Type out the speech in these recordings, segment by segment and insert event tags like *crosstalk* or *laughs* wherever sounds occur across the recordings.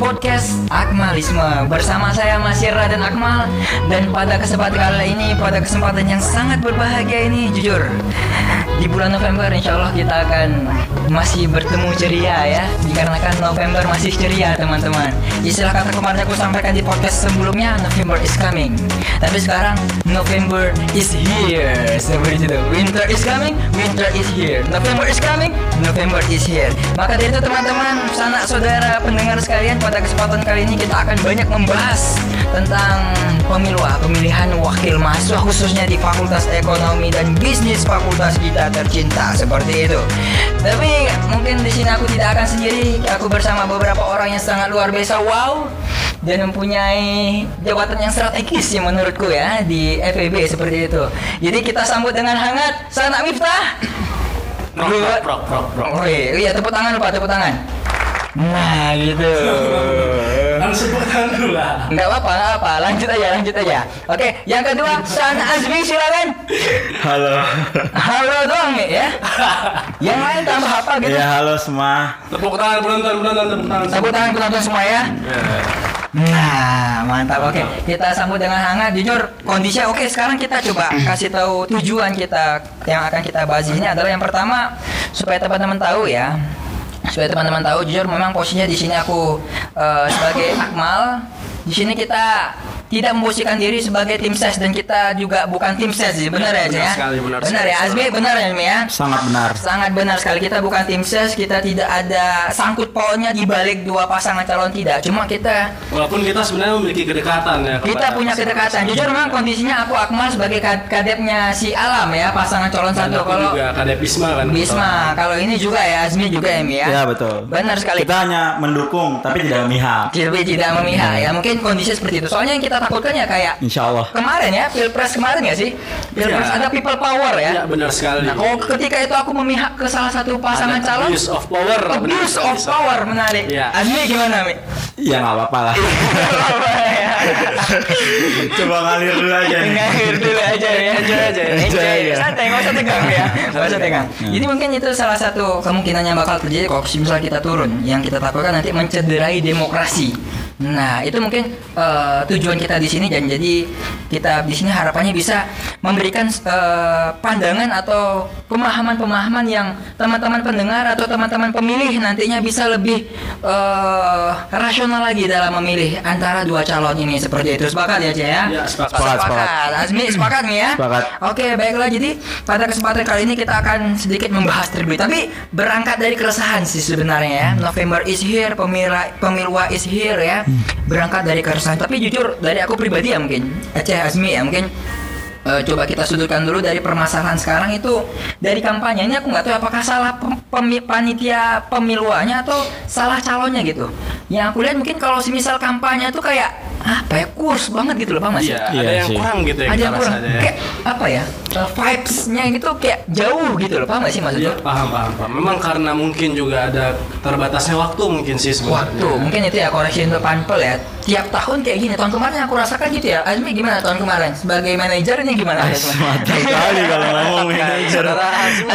Podcast Akmalisme. Bersama saya Masih Raden Akmal. Dan pada kesempatan kali ini Pada kesempatan yang sangat berbahagia ini Jujur Di bulan November insya Allah kita akan Masih bertemu ceria ya Dikarenakan November masih ceria teman-teman. Istilah kata kemarin aku sampaikan di podcast sebelumnya November is coming. Tapi sekarang November is here. Seperti itu. Winter is coming Winter is here. November is coming November is here. Maka dari itu teman-teman Sanak saudara pendengar sekalian Pada kesempatan kali ini kita akan banyak membahas Tentang pemilu Pemilihan wakil mahasiswa khususnya di Fakultas Ekonomi dan Bisnis Fakultas kita tercinta Seperti itu Tapi mungkin di sini aku tidak akan sendiri Aku bersama beberapa orang yang sangat luar biasa Wow dan mempunyai jabatan yang strategis sih menurutku ya di FEB seperti itu. Jadi kita sambut dengan hangat Sana Miftah. Prok, prok, prok, prok, prok. Oh iya, iya tepuk tangan Pak, tepuk tangan. Nah gitu. *laughs* Tangan dulu lah. Enggak apa-apa, enggak apa. Lanjut aja, lanjut aja. Oke, yang kedua San Azmi silakan. Halo. Halo doang ya. Yang lain tambah apa gitu? Ya halo semua. Tepuk tangan penonton, penonton, tepuk tangan. Tepuk tangan penonton semua ya. Nah, mantap. Oke, kita sambut dengan hangat. Jujur, kondisinya oke. Sekarang kita coba kasih tahu tujuan kita yang akan kita bahas ini adalah yang pertama supaya teman-teman tahu ya. Supaya teman-teman tahu, jujur memang posisinya di sini aku eh, sebagai Akmal. Di sini kita tidak memposisikan diri sebagai tim ses dan kita juga bukan tim ses sih. Benar ya, Benar ya? sekali, benar Benar sekali. ya, Azmi benar ya, Mi ya? Sangat benar. Sangat benar sekali kita bukan tim ses, kita tidak ada sangkut pautnya di balik dua pasangan calon tidak. Cuma kita Walaupun kita sebenarnya memiliki kedekatan ya. kita kepada punya kedekatan. Jujur memang kondisinya aku Akmal sebagai kad- kadepnya si Alam ya, pasangan calon Dan satu. Kalau juga kadep Bisma kan. Bisma, kalau ini juga ya Azmi juga ya, ya. Ya betul. Benar sekali. Kita hanya mendukung tapi tidak memihak. Tapi tidak memihak ya, mungkin kondisi seperti itu. Soalnya yang kita takutkan ya kayak Insya Allah. kemarin ya, pilpres kemarin ya sih. Pilpres Ya. ada people power ya. Ya benar sekali. Nah, kalau ketika itu aku memihak ke salah satu pasangan Ada calon, abuse of power. benar abuse sekali, of power menarik. Ya. Azmi gimana, Mi? Ya nggak apa-apa lah. *laughs* Coba ngalir dulu aja nih. Ngalir dulu aja ya. Enjoy aja. Enjoy Enjoy. aja. Santai, nggak usah tegang ya. Nggak usah tegang. Jadi mungkin itu salah satu kemungkinan yang bakal terjadi kalau misalnya kita turun. Yang kita takutkan nanti mencederai demokrasi. Nah, itu mungkin eh, tujuan kita di sini dan jadi kita di sini harapannya bisa memberikan eh, pandangan atau pemahaman-pemahaman yang teman-teman pendengar atau teman-teman pemilih nantinya bisa lebih eh, rasional lagi dalam memilih antara dua calon ini seperti itu. Sepakat ya, Cia? ya? Ya, sepakat. Sepakat, sepakat. Azmi sepakat nih ya? Sepakat. Oke, baiklah. Jadi pada kesempatan kali ini kita akan sedikit membahas terlebih. Tapi berangkat dari keresahan sih sebenarnya ya. November is here, pemila pemilwa is here ya. Berangkat dari keresahan. Tapi jujur dari aku pribadi ya mungkin, Aceh Azmi ya mungkin. Eh, coba kita sudutkan dulu dari permasalahan sekarang itu dari kampanye ini aku nggak tahu apakah salah pem- pemi- panitia pemiluannya atau salah calonnya gitu. Yang aku lihat mungkin kalau semisal kampanye tuh kayak apa ya kurs banget gitu loh, Pak Mas? Iya, Iya ada yang sih. kurang gitu ya. ada yang kurang ya. kayak apa ya uh, vibesnya gitu kayak jauh gitu loh paham gak sih Iya, maksudnya paham, paham, paham. Memang karena mungkin juga ada terbatasnya waktu mungkin sih sebenarnya. waktu mungkin itu ya koreksi untuk panpel ya tiap tahun kayak gini tahun kemarin aku rasakan gitu ya Azmi gimana tahun kemarin sebagai manajer ini gimana Mantap kali kalau ngomong manajer. Saudara Azmi.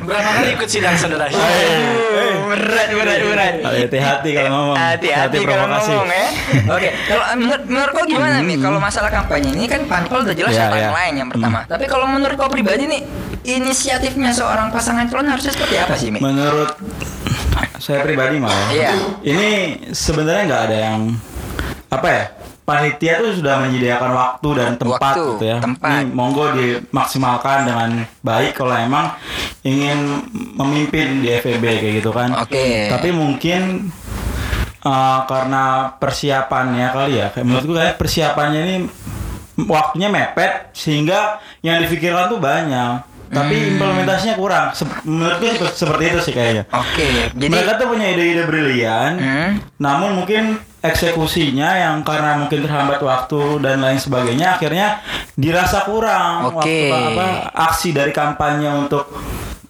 Berapa kali ikut sidang saudara? Aduh, berat berat berat Hati-hati kalau ngomong. hati-hati kalau ngomong ya oke kalau menurut menurut kau gimana nih kalau masalah kampanye ini kan panpel udah jelas Ya, ya, ya. lain yang pertama tapi kalau menurut kau pribadi nih inisiatifnya seorang pasangan calon harusnya seperti apa sih Mi? Menurut saya pribadi malah. Iya. Ini sebenarnya nggak ada yang apa ya? Panitia tuh sudah menyediakan waktu dan tempat Waktu, gitu ya. tempat. Ini monggo dimaksimalkan dengan baik kalau emang ingin memimpin di FEB kayak gitu kan. Oke. Tapi mungkin uh, karena persiapannya kali ya. Kayak menurutku kayak persiapannya ini waktunya mepet sehingga yang difikirkan tuh banyak. Tapi Hmm. implementasinya kurang. Se- menurutku sep- seperti itu sih kayaknya. Oke, jadi Mereka tuh punya ide-ide brilian, Hmm. namun mungkin eksekusinya yang karena mungkin terhambat waktu dan lain sebagainya akhirnya dirasa kurang Oke. waktu apa aksi dari kampanye untuk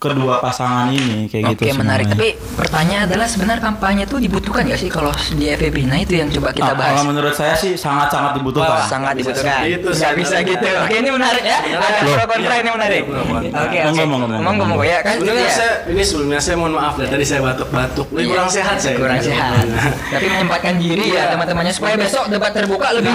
kedua pasangan ini kayak Oke gitu. menarik. semuanya. Tapi pertanyaan adalah sebenarnya kampanye itu dibutuhkan nggak sih kalau di FEB? Nah itu yang coba kita Ah, bahas. Kalau menurut saya sih sangat-sangat dibutuhkan. Wah, sangat dibutuhkan. itu Nggak sih, bisa gitu. Oke ini menarik ya. Ada Loh. pro kontra ini menarik. Iya. Oke Monggo, oke. monggo, monggo. Monggo monggo ya kan. Iya. saya ini sebelumnya saya mohon maaf deh tadi saya batuk-batuk. Ini Iya. kurang sehat saya. Kurang sehat. *laughs* Tapi menyempatkan diri ya Iya. teman-temannya supaya besok debat terbuka lebih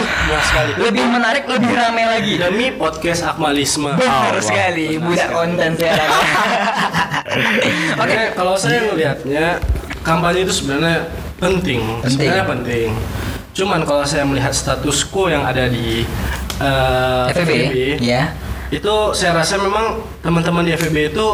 lebih menarik, lebih ramai lagi. Demi podcast akmalisme. Benar sekali, budak konten sekarang. *laughs* *laughs* Oke. Oke, kalau saya melihatnya kampanye itu sebenarnya penting, Penting. sebenarnya penting. Cuman kalau saya melihat status quo yang ada di eh, FEB ya. itu saya rasa memang teman-teman di FEB itu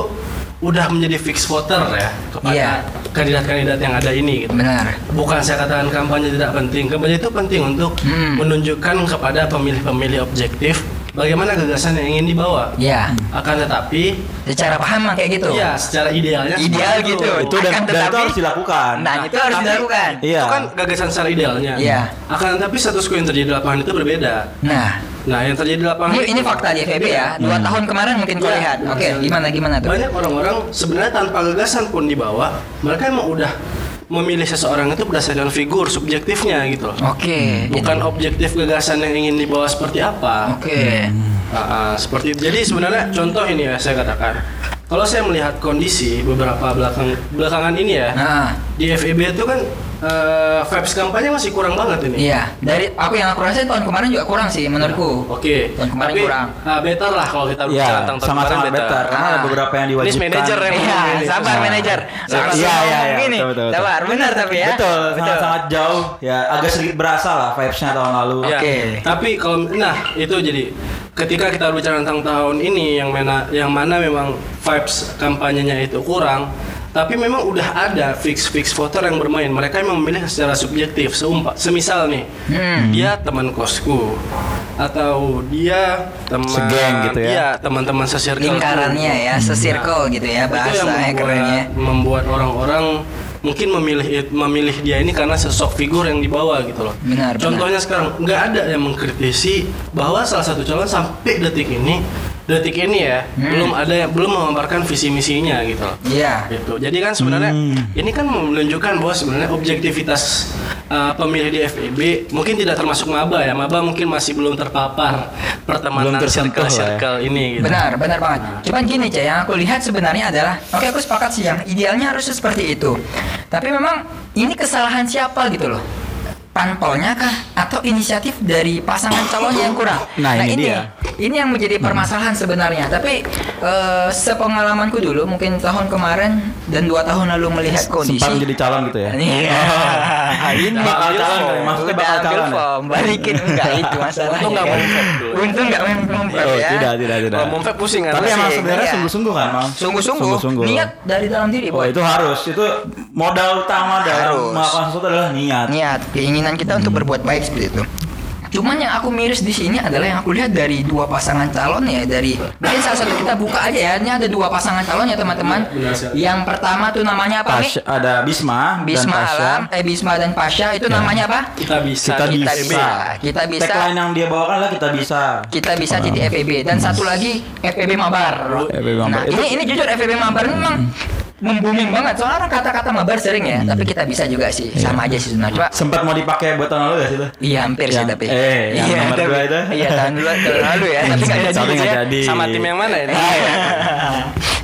udah menjadi fix voter ya kepada Iya. kandidat-kandidat yang ada ini gitu. Benar. Bukan saya katakan kampanye tidak penting, kampanye itu penting untuk Hmm. menunjukkan kepada pemilih-pemilih objektif bagaimana gagasan yang ingin dibawa. Ya. Akan tetapi, Secara paham kayak gitu. ya secara idealnya Ideal seperti gitu. Itu dan, Akan dan itu tetapi- harus dilakukan. Nah, itu harus Tapi- dilakukan. Iya. Itu kan gagasan secara idealnya. Iya. Akan tetapi status quo yang terjadi di lapangan itu berbeda. Nah, Nah, yang terjadi di lapangan ini, ini fakta di FEB ya. Dua tahun kemarin mungkin kau Iya. lihat. Oke, gimana gimana tuh? Banyak orang-orang sebenarnya tanpa gagasan pun dibawa, mereka emang udah memilih seseorang itu berdasarkan figur subjektifnya gitu loh. Oke. Bukan objektif gagasan yang ingin dibawa seperti apa. Oke. Ah, ah, seperti itu. Jadi sebenarnya contoh ini ya saya katakan. Kalau saya melihat kondisi beberapa belakang belakangan ini ya Nah, di FEB itu kan eh, vibes kampanye masih kurang banget ini. iya. Dari aku yang aku rasain tahun kemarin juga kurang sih menurutku. Oke. Tahun kemarin Tapi, kurang. ah, better lah kalau kita bicara Iya, tentang tahun sangat-sangat kemarin better karena ada Ah. beberapa yang diwajibkan. List manager yang Iya, ini. sabar Nah. manajer. Sabar. Iya, iya, iya, Gini, betul, betul, betul. sabar, benar tapi ya. Betul, sangat-sangat jauh. Ya, agak sedikit berasa lah vibes-nya tahun lalu. Ya, Oke. Tapi kalau nah itu jadi ketika kita bicara tentang tahun ini yang mana yang mana memang vibes kampanyenya itu kurang, tapi memang udah ada fix fix voter yang bermain. Mereka memang memilih secara subjektif. Seumpa, semisal nih, Hmm. dia teman kosku atau dia teman Segeng gitu ya. Iya, teman-teman sesirkel. Lingkarannya ya, sesirkel gitu ya Itu yang bahasa membuat, kerennya. membuat orang-orang mungkin memilih memilih dia ini karena sosok figur yang dibawa gitu loh. Benar, Contohnya sekarang nggak ada yang mengkritisi bahwa salah satu calon sampai detik ini detik ini ya Hmm. belum ada yang belum memaparkan visi misinya gitu loh. Iya. Gitu. Jadi kan sebenarnya Hmm. ini kan menunjukkan bahwa sebenarnya objektivitas uh, pemilih di FEB mungkin tidak termasuk maba ya. Maba mungkin masih belum terpapar pertemanan lah ya. circle-circle ini gitu. Benar, benar banget. Cuman gini, Cah, yang aku lihat sebenarnya adalah, oke aku sepakat sih yang idealnya harusnya seperti itu. Tapi memang ini kesalahan siapa gitu loh. Panpolnya kah atau inisiatif dari pasangan calon yang kurang? Nah, ini dia. Ini yang menjadi permasalahan sebenarnya. Tapi eh, sepengalamanku dulu, mungkin tahun kemarin dan dua tahun lalu melihat kondisi. Sempat menjadi calon gitu ya. Iya. ini Bakal calon maksudnya bakal calon ya? form, balikin enggak itu *laughs* masalahnya. Untung nggak memfab dulu. Untung nggak memfab Oh, ya. tidak, tidak, tidak. Kalau pusing kan. Tapi emang sebenarnya iya. sungguh-sungguh kan? Sungguh-sungguh, niat dari dalam diri, Oh, itu harus. Itu modal utama dalam melakukan sesuatu adalah niat. niat, keinginan kita untuk berbuat baik seperti itu. Cuman yang aku miris di sini adalah yang aku lihat dari dua pasangan calon ya dari mungkin salah satu kita buka aja ya. Ini ada dua pasangan calon ya teman-teman. Yang pertama tuh namanya apa nih? Pasha, ada Bisma, Bisma dan Pasha. Alam, eh Bisma dan Pasha itu namanya apa? Kita bisa. Kita Kita bisa. bisa. Kita bisa. Tagline yang dia bawakan adalah kita bisa. Kita bisa jadi FEB dan satu lagi FEB Mabar. FEB Mabar. Nah, Itu- ini ini jujur FEB Mabar memang membooming banget. Soalnya orang kata-kata Mabar sering ya, tapi kita bisa juga sih. Sama aja sih sebenarnya. Coba Sempat mau dipakai buat tahun lalu gak sih itu? Iya hampir sih Yang- tapi. eh, yang iya, nomor tapi- dua itu? *laughs* Iya tahun dua tahun lalu ya, tapi nggak jadi. Tapi ya. jadi. Sama tim yang mana ini?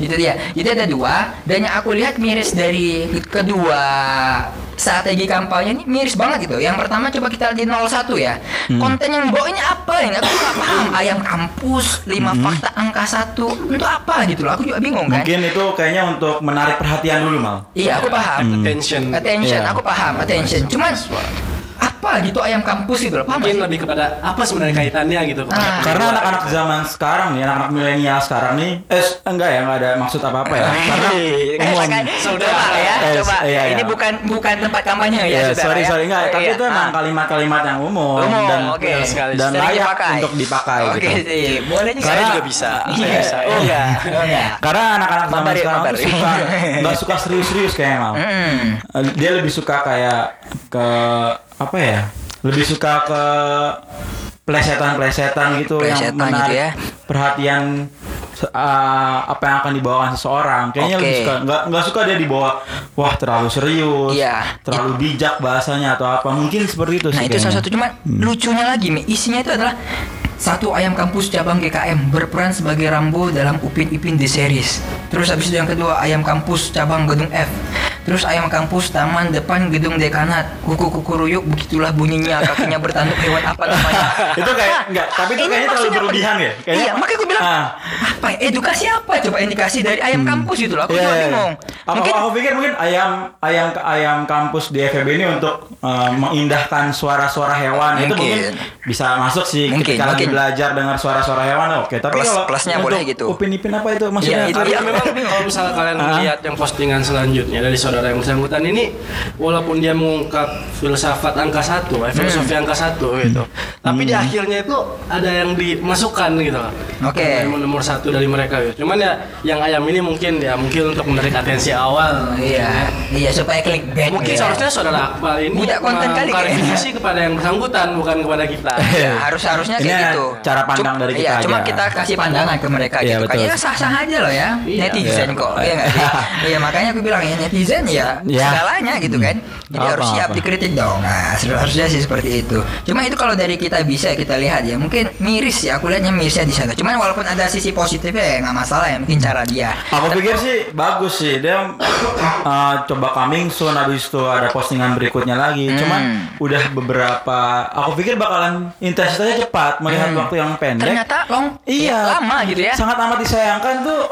itu dia. Jadi ada dua dan yang aku lihat miris dari kedua strategi kampanye ini miris banget gitu. Yang pertama coba kita lihat di 01 ya. Hmm. Konten yang bawa ini apa ya? Aku nggak paham. Ayam kampus, 5 fakta angka satu Itu apa gitu loh. Aku juga bingung kan. Hmm. Mungkin itu kayaknya untuk menarik perhatian dulu mal. Iya, aku paham. Attention. Attention, Iya. aku paham. Attention. Cuman apa gitu ayam kampus. Paham nggak Mungkin lebih kepada apa sebenarnya kaitannya gitu. Ah. Karena anak-anak zaman sekarang nih, anak-anak milenial sekarang nih, eh enggak ya, enggak ada maksud apa-apa ya. *laughs* Karena Eh, Saudara. coba ya, Eh, coba. iya, iya. Ini bukan bukan tempat kampanye ya, Ya, saudara sorry ya. sorry enggak, tapi Iya. itu emang Ah. kalimat-kalimat yang umum, Umum, dan sekali. dan Sering layak dipakai. untuk dipakai Oke gitu. sih, boleh juga. Karena- juga bisa. Iya. Bisa. Oh oh enggak. Karena anak-anak zaman ya, sekarang tuh suka nggak suka serius-serius. Hmm. Eh, Dia lebih suka kayak ke apa ya? Lebih suka ke plesetan-plesetan gitu yang Plesetan gitu menarik ya. perhatian uh, apa yang akan dibawakan seseorang. Kayaknya Oke. lebih suka nggak nggak suka dia dibawa wah terlalu serius, Iya. terlalu bijak bahasanya atau apa. Mungkin seperti itu Nah sih. itu salah kayaknya. satu cuman lucunya lagi Mi, isinya itu adalah satu ayam kampus cabang GKM berperan sebagai Rambo dalam Upin Ipin The Series. Terus habis itu yang kedua ayam kampus cabang gedung F. Terus ayam kampus taman depan gedung dekanat. Kuku kuku ruyuk begitulah bunyinya kakinya bertanduk hewan apa namanya. *laughs* itu kayak enggak, tapi itu Ini kayaknya terlalu apa? berlebihan ya. Kayaknya, Iya, makanya gue bilang Ah. apa ya? Edukasi apa coba indikasi dari ayam kampus gitu loh. Aku juga iya. bingung. Aku, Mungkin aku pikir mungkin ayam ayam ayam kampus di FEB ini untuk uh, mengindahkan suara-suara hewan itu Mungkin. mungkin bisa masuk sih Mungkin, ketika mungkin. belajar dengar suara-suara hewan oke tapi Plus- kalau plusnya untuk boleh gitu. upin ipin apa itu maksudnya Iya, itu Tapi dia. memang kalau misalnya kalian Ah. lihat yang postingan selanjutnya dari saudara yang bersangkutan ini, walaupun dia mengungkap filsafat angka satu, eh, filosofi Hmm. angka satu gitu, tapi di akhirnya itu ada yang dimasukkan gitu. Oke. Yang nomor satu dari mereka gitu. Cuman ya yang ayam ini mungkin ya mungkin untuk menarik atensi awal. Iya, iya supaya klik back. Mungkin ya. seharusnya saudara Akmal ini Budak konten kali klarifikasi kepada yang bersangkutan bukan kepada kita. *laughs* Ya, harus harusnya Ini kayak gitu. cara pandang dari kita Iya, cuma aja. kita kasih pandangan ke mereka Iya, gitu. betul. Kayaknya sah-sah aja loh ya. Iya. netizen Iya. kok. Iya sih? *laughs* Iya, makanya aku bilang ya netizen ya Iya. segalanya gitu kan. Jadi Apa, harus siap apa. dikritik dong. Nah, harusnya sih seperti itu. Cuma itu kalau dari kita bisa kita lihat ya, mungkin miris ya. Aku lihatnya mirisnya di sana. Cuman walaupun ada sisi positifnya ya nggak masalah ya. Mungkin cara dia. Aku pikir sih bagus sih dia uh, coba coming soon habis itu ada postingan berikutnya lagi. Hmm. Cuman udah beberapa aku pikir bakalan intensitasnya cepat melihat Hmm. waktu yang pendek. Ternyata long Iya. ya, lama gitu ya. Sangat amat disayangkan tuh.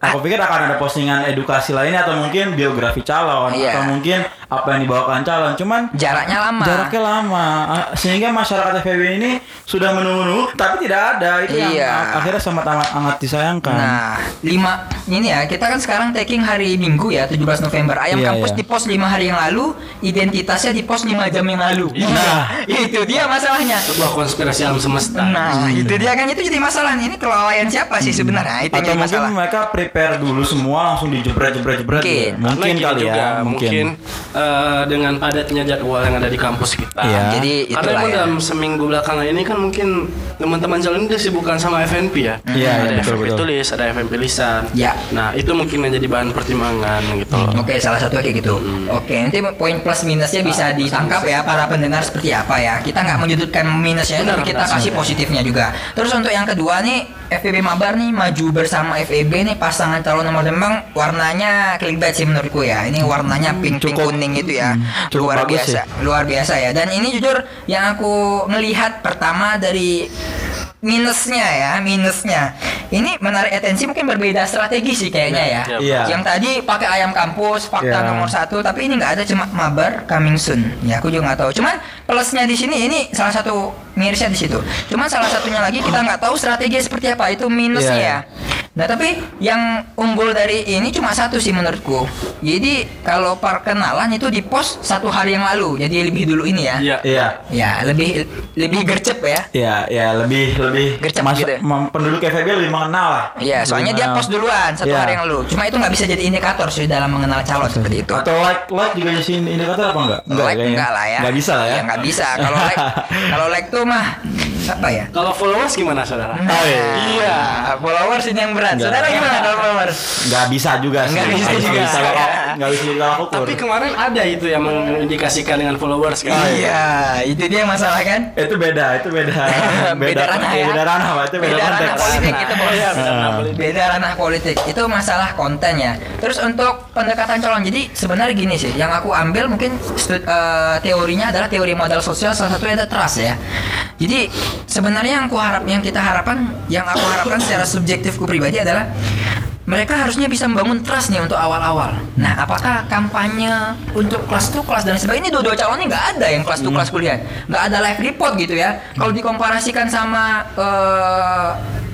Aku pikir akan ada postingan edukasi lainnya atau mungkin biografi calon Iya. atau mungkin apa yang dibawakan calon. Cuman Jaraknya lama. jaraknya lama Ah, sehingga masyarakat FPB ini sudah menunggu-nunggu tapi tidak ada itu yang Iya. a- akhirnya sangat amat amat disayangkan. Nah, lima ini ya kita kan sekarang taking hari Minggu ya 17 November. Ayam Iya, kampus iya. di post 5 hari yang lalu, identitasnya di post 5 jam yang lalu. Nah, *laughs* itu dia masalahnya. Sebuah konspirasi alam semesta. Nah, itu dia kan itu jadi masalah. Ini kelalaian siapa sih sebenarnya? Itu yang atau jadi mungkin masalah. mereka prepare dulu semua langsung dijebret jebret jebret Mungkin. mungkin kali juga, ya mungkin eh, dengan padatnya jadwal yang ada di kampus kita. Iya. Jadi Karena emang ya. dalam seminggu belakangan ini kan mungkin teman-teman jalan ini disibukkan sama FNP ya. Iya, ada iya, betul, FNP betul. tulis, ada FNP lisan. Ya. Nah itu mungkin menjadi bahan pertimbangan gitu loh. Oke, salah satu kayak gitu. Oke, nanti poin plus minusnya bisa ditangkap ya para pendengar seperti apa ya. Kita nggak menyudutkan minusnya, Benar, tapi kita benar. kasih positifnya juga. Terus untuk yang kedua nih, FEB Mabar nih maju bersama FEB nih pasangan calon nomor memang warnanya clickbait sih menurutku ya. Ini warnanya pink pink cukup- kuning itu ya. hmm, cukup luar bagus biasa, luar biasa ya. Dan ini jujur yang aku ngelihat pertama dari minusnya ya, minusnya. Ini menarik atensi mungkin berbeda strategi sih kayaknya ya. Iya. Iya. Yang tadi pakai ayam kampus, fakta Ya. nomor satu, tapi ini nggak ada cuma mabar coming soon. Ya aku juga nggak tahu. Cuman plusnya di sini ini salah satu mirisnya di situ. Cuman salah satunya lagi kita nggak tahu strategi seperti apa itu minusnya Iya, ya. Nah tapi yang unggul dari ini cuma satu sih menurutku. Jadi kalau perkenalan itu di post satu hari yang lalu, jadi lebih dulu ini ya. Iya. iya Ya lebih lebih gercep ya. Iya, ya lebih lebih Gercep masuk- gitu. mem- penduduk FEB lebih mengenal lah. Iya, soalnya dia mengenal. duluan satu Iya. hari yang lalu. Cuma itu nggak bisa jadi indikator sih dalam mengenal calon seperti itu. Atau like like juga jadi indikator apa enggak? like kayaknya. enggak lah ya. Enggak bisa lah ya. Iya, nggak bisa. Kalau *laughs* like kalau like tuh mah apa ya? Kalau followers gimana saudara? Oh, iya. Iya, followers ini yang berat. Enggak. Saudara gimana kalau followers? Nggak bisa juga sih. Nggak bisa juga. bisa nggak bisa juga ukur. Tapi kemarin ada itu yang mengindikasikan dengan followers kan? Iya, itu dia masalah kan? itu beda, itu beda. *laughs* Beda ranah ya? Beda ranah. Itu beda, Beda ranah konteks. politik itu, Bos. Iya, beda ranah Ah. politik. Beda ranah politik. Itu masalah konten ya. Terus untuk pendekatan calon. Jadi sebenarnya gini sih, yang aku ambil mungkin eh, teorinya adalah teori modal sosial salah satunya ada trust ya. Jadi sebenarnya yang aku harap yang kita harapkan, yang aku harapkan secara subjektifku pribadi adalah mereka harusnya bisa membangun trust nih untuk awal-awal. Nah, apakah kampanye untuk kelas tuh kelas dan sebagainya? Ini dua-dua calonnya nggak ada yang kelas tuh kelas kuliah, nggak ada live report gitu ya. Kalau dikomparasikan sama eh,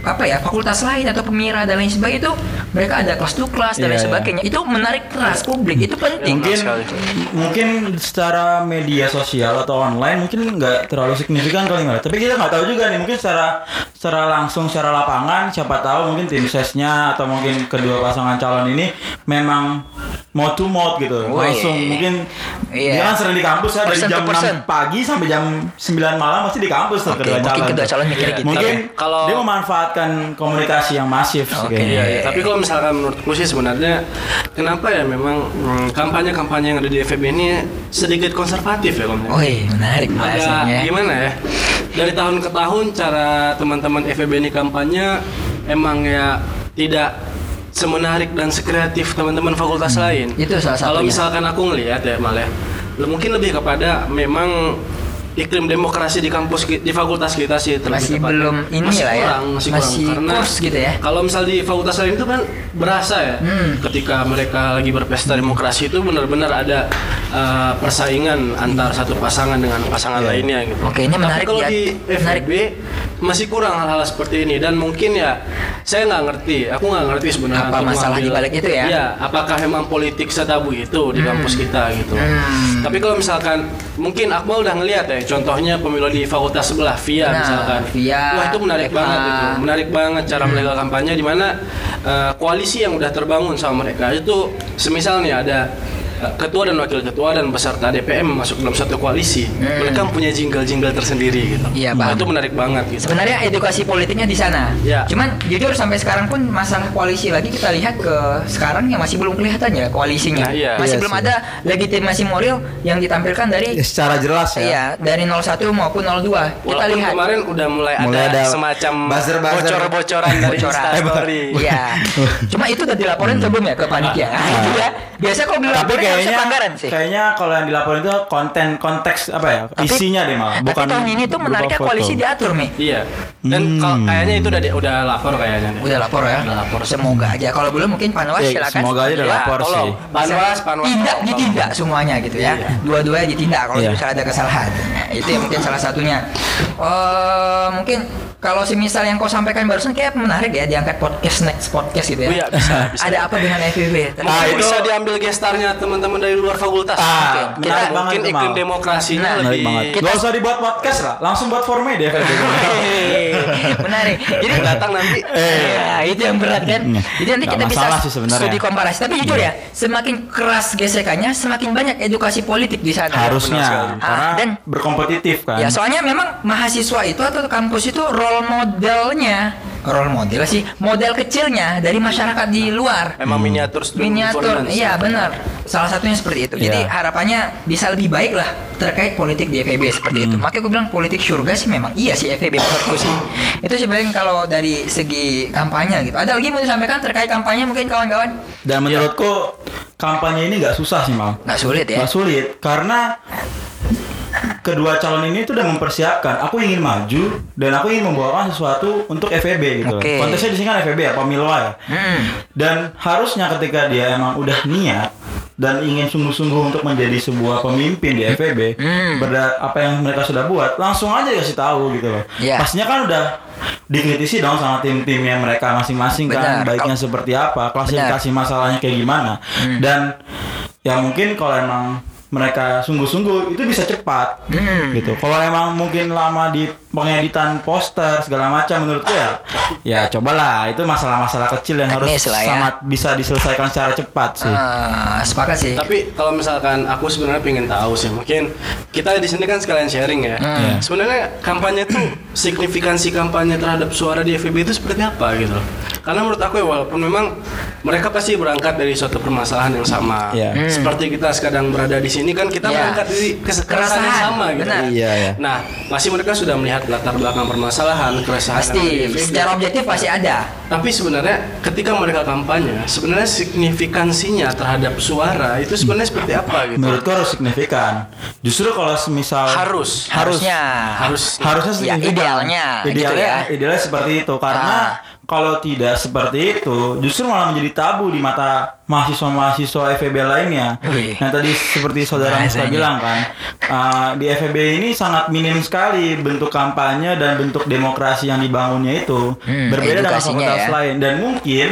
apa ya fakultas lain atau pemira dan lain sebagainya itu mereka ada kelas tuh kelas dan Iya, lain iya. sebagainya. Itu menarik trust publik, itu penting. mungkin sekali. mungkin secara media sosial atau online mungkin nggak terlalu signifikan kali nggak tapi kita nggak tahu juga nih mungkin secara secara langsung secara lapangan siapa tahu mungkin tim sesnya atau mungkin kedua pasangan calon ini memang mau to mouth gitu Wih. langsung mungkin Iya. dia kan sering di kampus ya dari to jam. 6 pagi sampai jam 9 malam pasti di kampus tuh kedua mungkin calon kedua calon mikirnya gitu. mungkin kalau- dia memanfaatkan komunikasi yang masif Oke. kayaknya. Iya, iya. Tapi kalau misalkan menurutku sih sebenarnya kenapa ya memang hmm, kampanye-kampanye yang ada di FEB ini sedikit konservatif ya kalau menurut Wih, menarik agak bahasanya. gimana ya dari tahun ke tahun cara teman-teman FEB ini kampanye emang ya tidak semenarik dan sekreatif teman-teman fakultas lain. Hmm. Itu salah Kalau satunya. misalkan aku ngelihat ya malah mungkin lebih kepada memang iklim demokrasi di kampus di fakultas kita sih terlebih Masih tepatnya. belum ini masih lah ya. kurang, masih, Masih kurang karena kurs gitu ya. kalau misal di fakultas lain itu kan berasa ya Hmm. ketika mereka lagi berpesta demokrasi itu benar-benar ada uh, persaingan antar satu pasangan dengan pasangan Iya. lainnya gitu. Oke, ini menarik Tapi kalau ya. di Menarik. Masih kurang hal-hal seperti ini dan mungkin ya saya nggak ngerti, aku nggak ngerti sebenarnya Apa masalah di balik itu ya? Iya, apakah memang politik setabu itu di kampus kita gitu. Hmm. Tapi kalau misalkan mungkin Akmal udah ngelihat ya contohnya pemilu di fakultas sebelah via Nah, misalkan. VIA, Wah, itu menarik FH. banget itu. Menarik banget cara Hmm. melegal kampanye di mana eh, koalisi yang udah terbangun sama mereka itu semisal nih ada ketua dan wakil ketua dan peserta DPM masuk dalam satu koalisi. Hmm. Mereka punya jingle-jingle tersendiri gitu. Iya, Nah, itu menarik banget gitu. Sebenarnya edukasi politiknya di sana. Ya. Cuman jujur sampai sekarang pun masalah koalisi lagi kita lihat ke sekarang ya masih belum kelihatan ya koalisinya. Nah, iya. Masih Iya belum sih. ada legitimasi moral yang ditampilkan dari Ya, secara jelas ya Iya, dari 01 maupun 02. Kita Walaupun lihat kemarin udah mulai, Mulai ada, ada semacam bocor-bocoran dari Bocoran. Instastory. Iya. *laughs* Cuma itu udah dilaporin atau belum ya ke panitia? Ah, itu ya. Biasa kalau tapi dilaporin kayaknya pelanggaran sih. kayaknya kalau yang dilaporin itu konten konteks apa ya Tapi- isinya deh malah Tapi bukan tahun ini tuh menariknya foto. koalisi diatur nih. Iya. Dan Hmm. kalau kayaknya itu udah di- udah lapor kayaknya. deh. Udah lapor ya. Udah lapor. Semoga aja. Kalau belum mungkin Panwas Ya, silakan. semoga aja udah Ya, lapor tolong. sih. Panwas, Panwas. Tindak ditindak semuanya gitu ya. Iya. Dua-duanya ditindak kalau Iya. misalnya ada kesalahan. Itu yang mungkin salah satunya. Eh mungkin kalau semisal yang kau sampaikan barusan kayak menarik ya diangkat podcast next podcast gitu ya. Oh iya, bisa, bisa. Ada apa dengan FVB? Ah, Mungkin itu- bisa diambil gestarnya teman-teman dari luar fakultas. Ah, menarik Kita banget mungkin tuh, iklim Mal. demokrasinya Nah, lebih banget Kita- Gak usah dibuat podcast lah langsung buat forme deh *laughs* menarik. Jadi datang nanti. Ya, itu yang berat kan. Hmm. Jadi nanti kita bisa masalah sih sebenarnya. studi komparasi. Tapi jujur ya, semakin keras gesekannya, semakin banyak edukasi politik di sana. harusnya sekali. karena Ah, dan- berkompetitif kan Ya soalnya memang mahasiswa itu atau kampus itu role modelnya, role model sih, model kecilnya dari masyarakat di luar. Emang miniatur Miniatur, iya benar. Salah satunya seperti itu. Jadi Iya. harapannya bisa lebih baik lah terkait politik di FEB seperti Hmm. itu. Makanya gue bilang politik surga sih memang iya sih FEB menurutku sih. Itu sebenarnya kalau dari segi kampanye gitu. Ada lagi mau disampaikan terkait kampanye mungkin kawan-kawan? dan menurutku kampanye ini nggak susah sih mal Nggak sulit ya? nggak sulit karena kedua calon ini tuh udah mempersiapkan aku ingin maju dan aku ingin membawakan sesuatu untuk FEB gitu Oke. konteksnya di sini kan FEB ya pemilu ya Hmm. dan harusnya ketika dia emang udah niat dan ingin sungguh-sungguh untuk menjadi sebuah pemimpin di FEB Hmm. berda apa yang mereka sudah buat langsung aja kasih tahu gitu loh Iya. pastinya kan udah dikritisi dong sama tim-timnya mereka masing-masing kan Benar. baiknya seperti apa klasifikasi masalahnya kayak gimana Hmm. dan ya mungkin kalau emang mereka sungguh-sungguh itu bisa cepat Hmm. gitu kalau emang mungkin lama di pengeditan poster segala macam menurutku ya ya cobalah itu masalah-masalah kecil yang harus Teknis lah ya. sangat bisa diselesaikan secara cepat sih Ah, sepakat sih. Tapi kalau misalkan aku sebenarnya pengen tahu sih, mungkin kita di sini kan sekalian sharing ya. Hmm. Iya. Sebenarnya kampanye tuh signifikansi kampanye terhadap suara di FEB itu seperti apa gitu loh. Karena menurut aku ya walaupun memang mereka pasti berangkat dari suatu permasalahan yang sama. Iya. Hmm. Seperti kita sekarang berada di sini kan kita Iya. berangkat dari kesekerasan yang sama gitu. benar. Iya, iya. Nah, pasti mereka sudah melihat latar belakang permasalahan, keresahan Pasti secara objektif pasti ada. Tapi sebenarnya ketika mereka kampanye, sebenarnya signifikansinya terhadap suara itu sebenarnya seperti apa gitu? menurutku harus signifikan justru kalau semisal Harus. harus Harusnya. Harus. harusnya Ya, signifikan. idealnya, gitu idealnya ya. idealnya seperti itu karena Ah. Kalau tidak seperti itu justru malah menjadi tabu di mata mahasiswa-mahasiswa FEB lainnya Wih. yang tadi seperti saudara Musa bilang kan uh, di FEB ini sangat minim sekali bentuk kampanye dan bentuk demokrasi yang dibangunnya itu Hmm, berbeda dengan fakultas ya. lain dan mungkin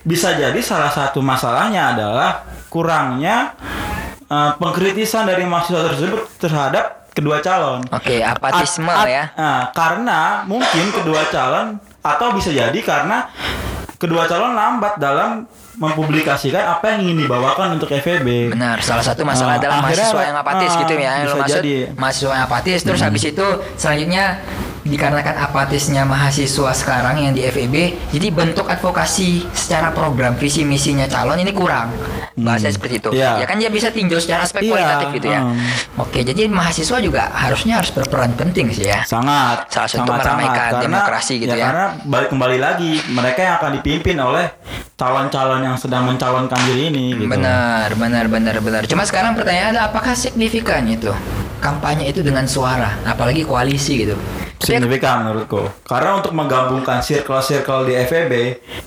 bisa jadi salah satu masalahnya adalah kurangnya uh, pengkritisan dari mahasiswa tersebut terhadap kedua calon Oke, apatisme At- at- ya. nah, karena mungkin kedua calon atau bisa jadi karena kedua calon lambat dalam mempublikasikan apa yang ingin dibawakan untuk FEB. Benar, salah satu masalah Ah, adalah mahasiswa yang apatis ah, gitu ya. Yang maksud jadi. mahasiswa yang apatis terus habis itu selanjutnya dikarenakan apatisnya mahasiswa sekarang yang di FEB, jadi bentuk advokasi secara program visi misinya calon ini kurang. Bahasa seperti itu. Iya. Ya kan dia bisa tinjau secara aspek Iya, kualitatif gitu ya. hmm. Oke, jadi mahasiswa juga harusnya harus berperan penting sih ya. sangat Salah satu sangat meramaikan sangat. demokrasi gitu ya. karena balik kembali lagi mereka yang akan dipimpin oleh calon-calon yang sedang mencalonkan diri ini gitu. Benar, benar, benar, benar. Cuma sekarang pertanyaannya adalah apakah signifikan itu kampanye itu dengan suara, apalagi koalisi gitu. Signifikan menurutku karena untuk menggabungkan circle-circle di FEB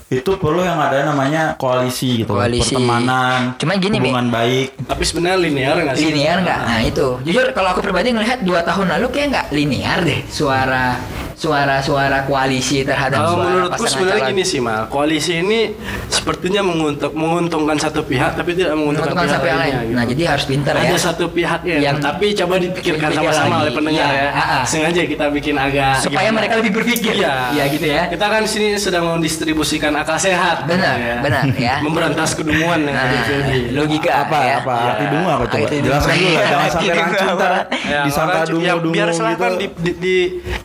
itu perlu yang ada namanya koalisi gitu Koalisi. pertemanan Cuma gini, hubungan baik Tapi sebenarnya linear nggak sih? linear nggak? Nah itu, jujur kalau aku pribadi ngelihat dua tahun lalu kayak nggak linear deh suara suara-suara koalisi terhadap Kalau suara menurutku sebenarnya calon. gini sih mal, koalisi ini sepertinya menguntung, menguntungkan satu pihak tapi tidak menguntungkan, Menguntungkan pihak sampai yang lain. lainnya. Nah gitu. jadi harus pintar ya. Ada satu pihak yang, Yang- tapi coba dipikirkan Dipikir sama-sama lagi. oleh pendengar Iya, ya. ah, ah. Sengaja kita bikin agak supaya gimana? mereka lebih berpikir. Iya. Iya gitu ya. Kita kan di sini sedang mendistribusikan akal sehat. Benar, ya. benar ya. *laughs* Memberantas kedumuan yang ada di Nah, logika apa ya. apa Iya. arti dungu apa coba jelaskan dulu lah jangan *laughs* sampai rancu ntar apa? Ya, disangka ya, dungu biar gitu silakan di, di, di,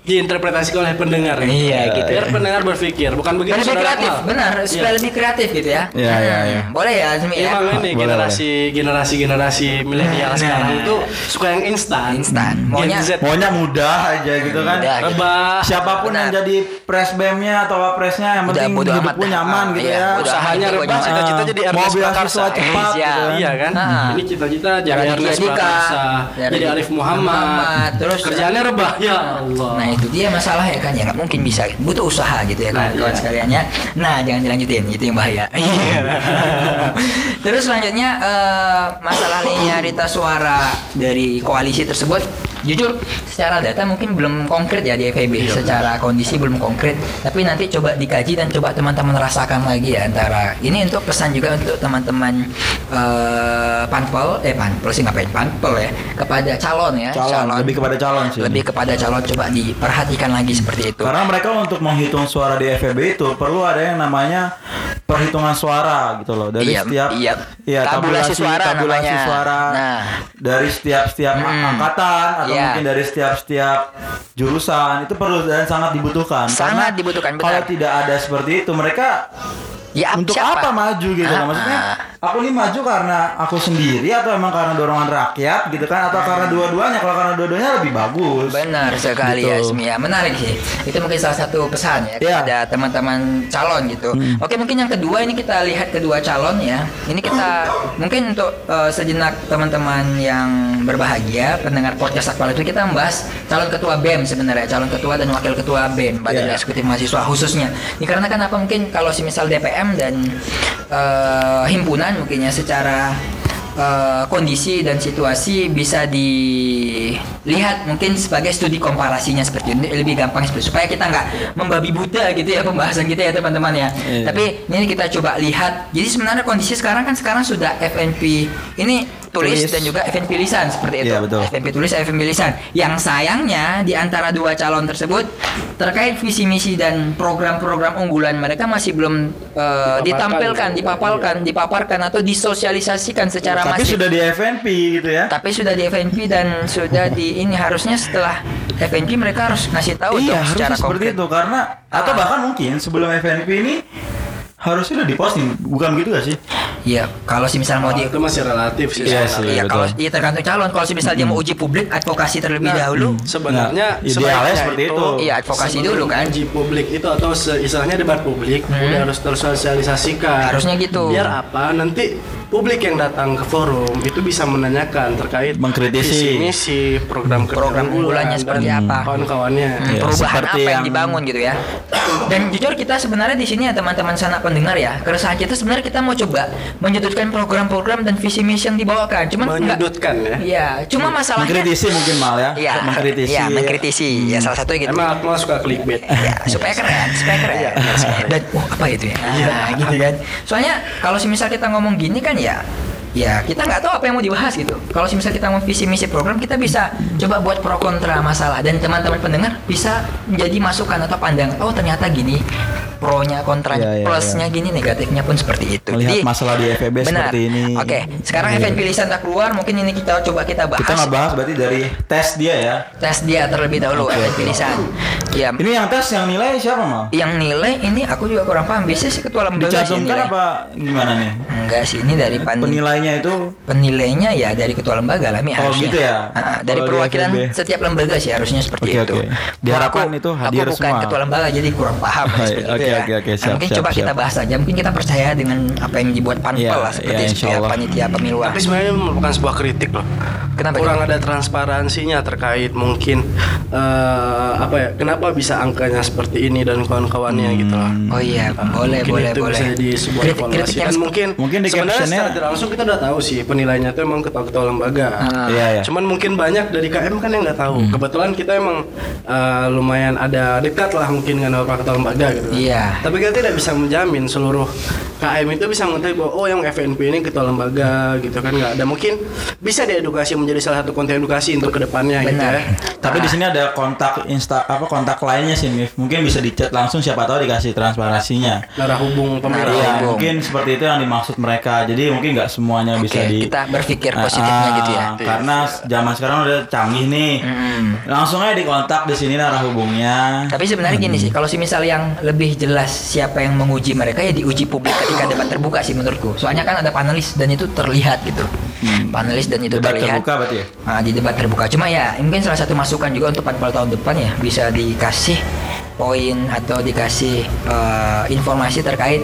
diinterpretasikan oleh pendengar. Iya, gitu Biar pendengar berpikir, bukan begitu lebih kreatif, Akmal? benar. Supaya Iya. lebih kreatif gitu ya. Iya, iya, iya. Boleh ya, Azmi ya. Emang ini Boleh, generasi generasi generasi milenial Nah. sekarang itu suka yang instan. Instan. Maunya maunya mudah aja gitu kan Mudah. rebah. siapa pun Benar. yang jadi presbemnya atau wapresnya yang Udah penting bodo amat hidupku dah. nyaman gitu iya, ya Usahanya rebah, cita-cita jadi mau beasiswa cepat Iya. gitu kan. Iya kan? Ah. Ini cita-cita Ernest Dika, Prakarsa, jadi Arif Muhammad. Muhammad, terus kerjaannya rebah ya Allah. Nah itu dia masalah ya kan ya nggak mungkin bisa butuh usaha gitu ya Nah, kawan-kawan iya. sekalian ya. Nah jangan dilanjutin itu yang bahaya. *laughs* Terus selanjutnya eh, masalah linearitas suara dari koalisi tersebut jujur secara data mungkin belum konkret ya di FEB Iya. secara kondisi belum konkret tapi nanti coba dikaji dan coba teman-teman rasakan lagi ya antara ini untuk pesan juga untuk teman-teman eh, panpel eh panpel sih ngapain panpel ya kepada calon ya calon, lebih kepada calon sih lebih kepada calon coba diperhatikan lagi seperti itu. Karena mereka untuk menghitung suara di FEB itu perlu ada yang namanya perhitungan suara gitu loh dari Iya, setiap iya. iya, Tabulasi suara tabulasi namanya. suara Nah. dari setiap setiap Hmm. angkatan atau Iya. mungkin dari setiap setiap jurusan itu perlu dan sangat dibutuhkan. Sangat Karena dibutuhkan, benar. Kalau tidak ada seperti itu mereka Ya, untuk siapa? apa maju gitu kan? Maksudnya ah. aku ini maju karena aku sendiri atau emang karena dorongan rakyat gitu kan? Atau karena dua-duanya? Kalau karena dua-duanya lebih bagus. Benar sekali Gitu. ya Asmi ya menarik sih. Itu mungkin salah satu pesan ya Iya. kepada teman-teman calon gitu. Oke mungkin yang kedua ini kita lihat kedua calon ya. Ini kita mungkin untuk eh, sejenak teman-teman yang berbahagia pendengar podcast aktual itu kita membahas calon ketua BEM sebenarnya calon ketua dan wakil ketua BEM Badan Iya. Eksekutif Mahasiswa khususnya. Ini karena kan apa? Mungkin kalau si misal DPM dan eh, himpunan mungkinnya secara eh, kondisi dan situasi bisa dilihat mungkin sebagai studi komparasinya seperti ini lebih gampang seperti supaya kita nggak membabi buta gitu ya pembahasan kita ya teman-teman ya. Iya. Tapi ini kita coba lihat. Jadi sebenarnya kondisi sekarang kan sekarang sudah FNP ini tulis Tulis. dan juga FNP lisan seperti itu. Iya, betul. FNP tulis FNP lisan. Yang sayangnya di antara dua calon tersebut terkait visi misi dan program-program unggulan mereka masih belum eh, Dipaparkan. ditampilkan, dipapalkan, dipaparkan atau disosialisasikan secara tapi masif. sudah di FNP gitu ya Tapi sudah di FNP dan sudah di ini harusnya setelah FNP mereka harus ngasih tahu dong iya secara harusnya seperti konkret. itu karena atau Ah. bahkan mungkin sebelum FNP ini harusnya udah diposting bukan begitu gak sih Iya, kalau si misal mau di itu masih relatif sih. Iya sebenarnya. sih. Iya, betul. kalau iya tergantung calon. Kalau si misal dia mau uji publik, advokasi terlebih Nah, dahulu. Sebenarnya Nah, idealnya sebaiknya seperti itu. Iya, advokasi dulu kan. Uji publik itu atau istilahnya debat publik Hmm. udah harus tersosialisasikan. Harusnya gitu. Biar apa? Nanti publik yang datang ke forum itu bisa menanyakan terkait Mengkritisi. visi misi program Program unggulannya dan seperti apa. Kawan-kawannya. Hmm, perubahan seperti apa yang, yang- dibangun gitu ya. Dan jujur kita sebenarnya di sini ya teman-teman sanak pendengar ya. Keresahan kita sebenarnya kita mau coba menyudutkan program-program dan visi misi yang dibawakan. Cuman enggak Menyudutkan ya. Iya, cuma masalahnya mengkritisi mungkin mal ya Iya, mengkritisi Iya, mengkritisi. Ya salah satu gitu. Emang Akmal suka clickbait. ya, supaya keren, supaya keren. Iya. Dan oh apa itu ya? Nah, gitu kan. Soalnya kalau semisal kita ngomong gini kan ya ya kita nggak tahu apa yang mau dibahas gitu. Kalau misalnya kita mau visi misi program, kita bisa coba buat pro kontra masalah dan teman-teman pendengar bisa menjadi masukan atau pandangan. Oh ternyata gini pronya kontranya Iya, iya, plusnya gini negatifnya pun seperti itu. Melihat masalah di FEB benar. seperti ini. Oke, sekarang Iya. FNP lisan tak keluar, mungkin ini kita coba kita bahas. Kita nggak bahas berarti dari tes dia ya. tes dia terlebih dahulu FNP oke. lisan. Ya, Ini yang tes yang nilai siapa mal? yang nilai ini aku juga kurang paham. Biasanya sih ketua lembaga sih apa gimana nih? Enggak sih, ini dari pan Penilainya itu penilainya ya dari ketua lembaga lah Mi Oh, harusnya. gitu ya? Ah, dari Kalau di perwakilan FEB. setiap lembaga sih harusnya seperti Oke, itu. oke. Diharapkan Aku- itu hadir aku bukan semua. ketua lembaga jadi kurang paham Oke, seperti itu oke, ya. oke, oke, Nah, siap, mungkin siap, coba siap. kita bahas saja. Mungkin kita percaya dengan apa yang dibuat panpel Iya, lah seperti iya, itu ya insyaallah. panitia pemiluan. Tapi sebenarnya merupakan sebuah kritik loh. Kenapa Kurang gitu? ada transparansinya terkait mungkin eh, apa ya? Kenapa bisa angkanya seperti ini dan kawan-kawannya gitu loh. Oh iya, boleh Mungkin boleh itu boleh. bisa jadi sebuah Kritik- evaluasi kritik mungkin Mungkin di sebenarnya captionnya- langsung kita udah tahu sih penilainya itu emang ketua-ketua lembaga. Ah. Iya, iya. Cuman mungkin banyak dari KM kan yang nggak tahu. Hmm. Kebetulan kita emang eh, lumayan ada dekat lah mungkin dengan beberapa ketua lembaga gitu. Iya. Tapi kita tidak bisa menjamin seluruh KM itu bisa mengetahui bahwa oh yang FNP ini ketua lembaga gitu kan nggak ada. Mungkin bisa diedukasi menjadi salah satu konten edukasi untuk ke depannya gitu Benar. ya. Tapi di sini ada kontak insta apa kontak lainnya sih Mif. Mungkin bisa dicat langsung siapa tahu dikasih transparansinya. Narah hubung pemilu. Iya, mungkin seperti itu yang dimaksud mereka. Jadi mungkin nggak semuanya bisa Oke, di kita berpikir Ah, positifnya ah, gitu ya. Karena zaman sekarang udah canggih nih. Mm. Langsung aja dikontak di sini narah hubungnya. Tapi sebenarnya gini sih, kalau sih misal yang lebih jelas siapa yang menguji mereka ya diuji publik ketika debat terbuka sih menurutku. Soalnya kan ada panelis dan itu terlihat gitu. Panelis dan itu Hmm. Debat terlihat. terbuka berarti ya? Nah, di debat terbuka. Cuma ya mungkin salah satu masukan juga untuk 40 tahun depan ya bisa dikasih poin atau dikasih eh, informasi terkait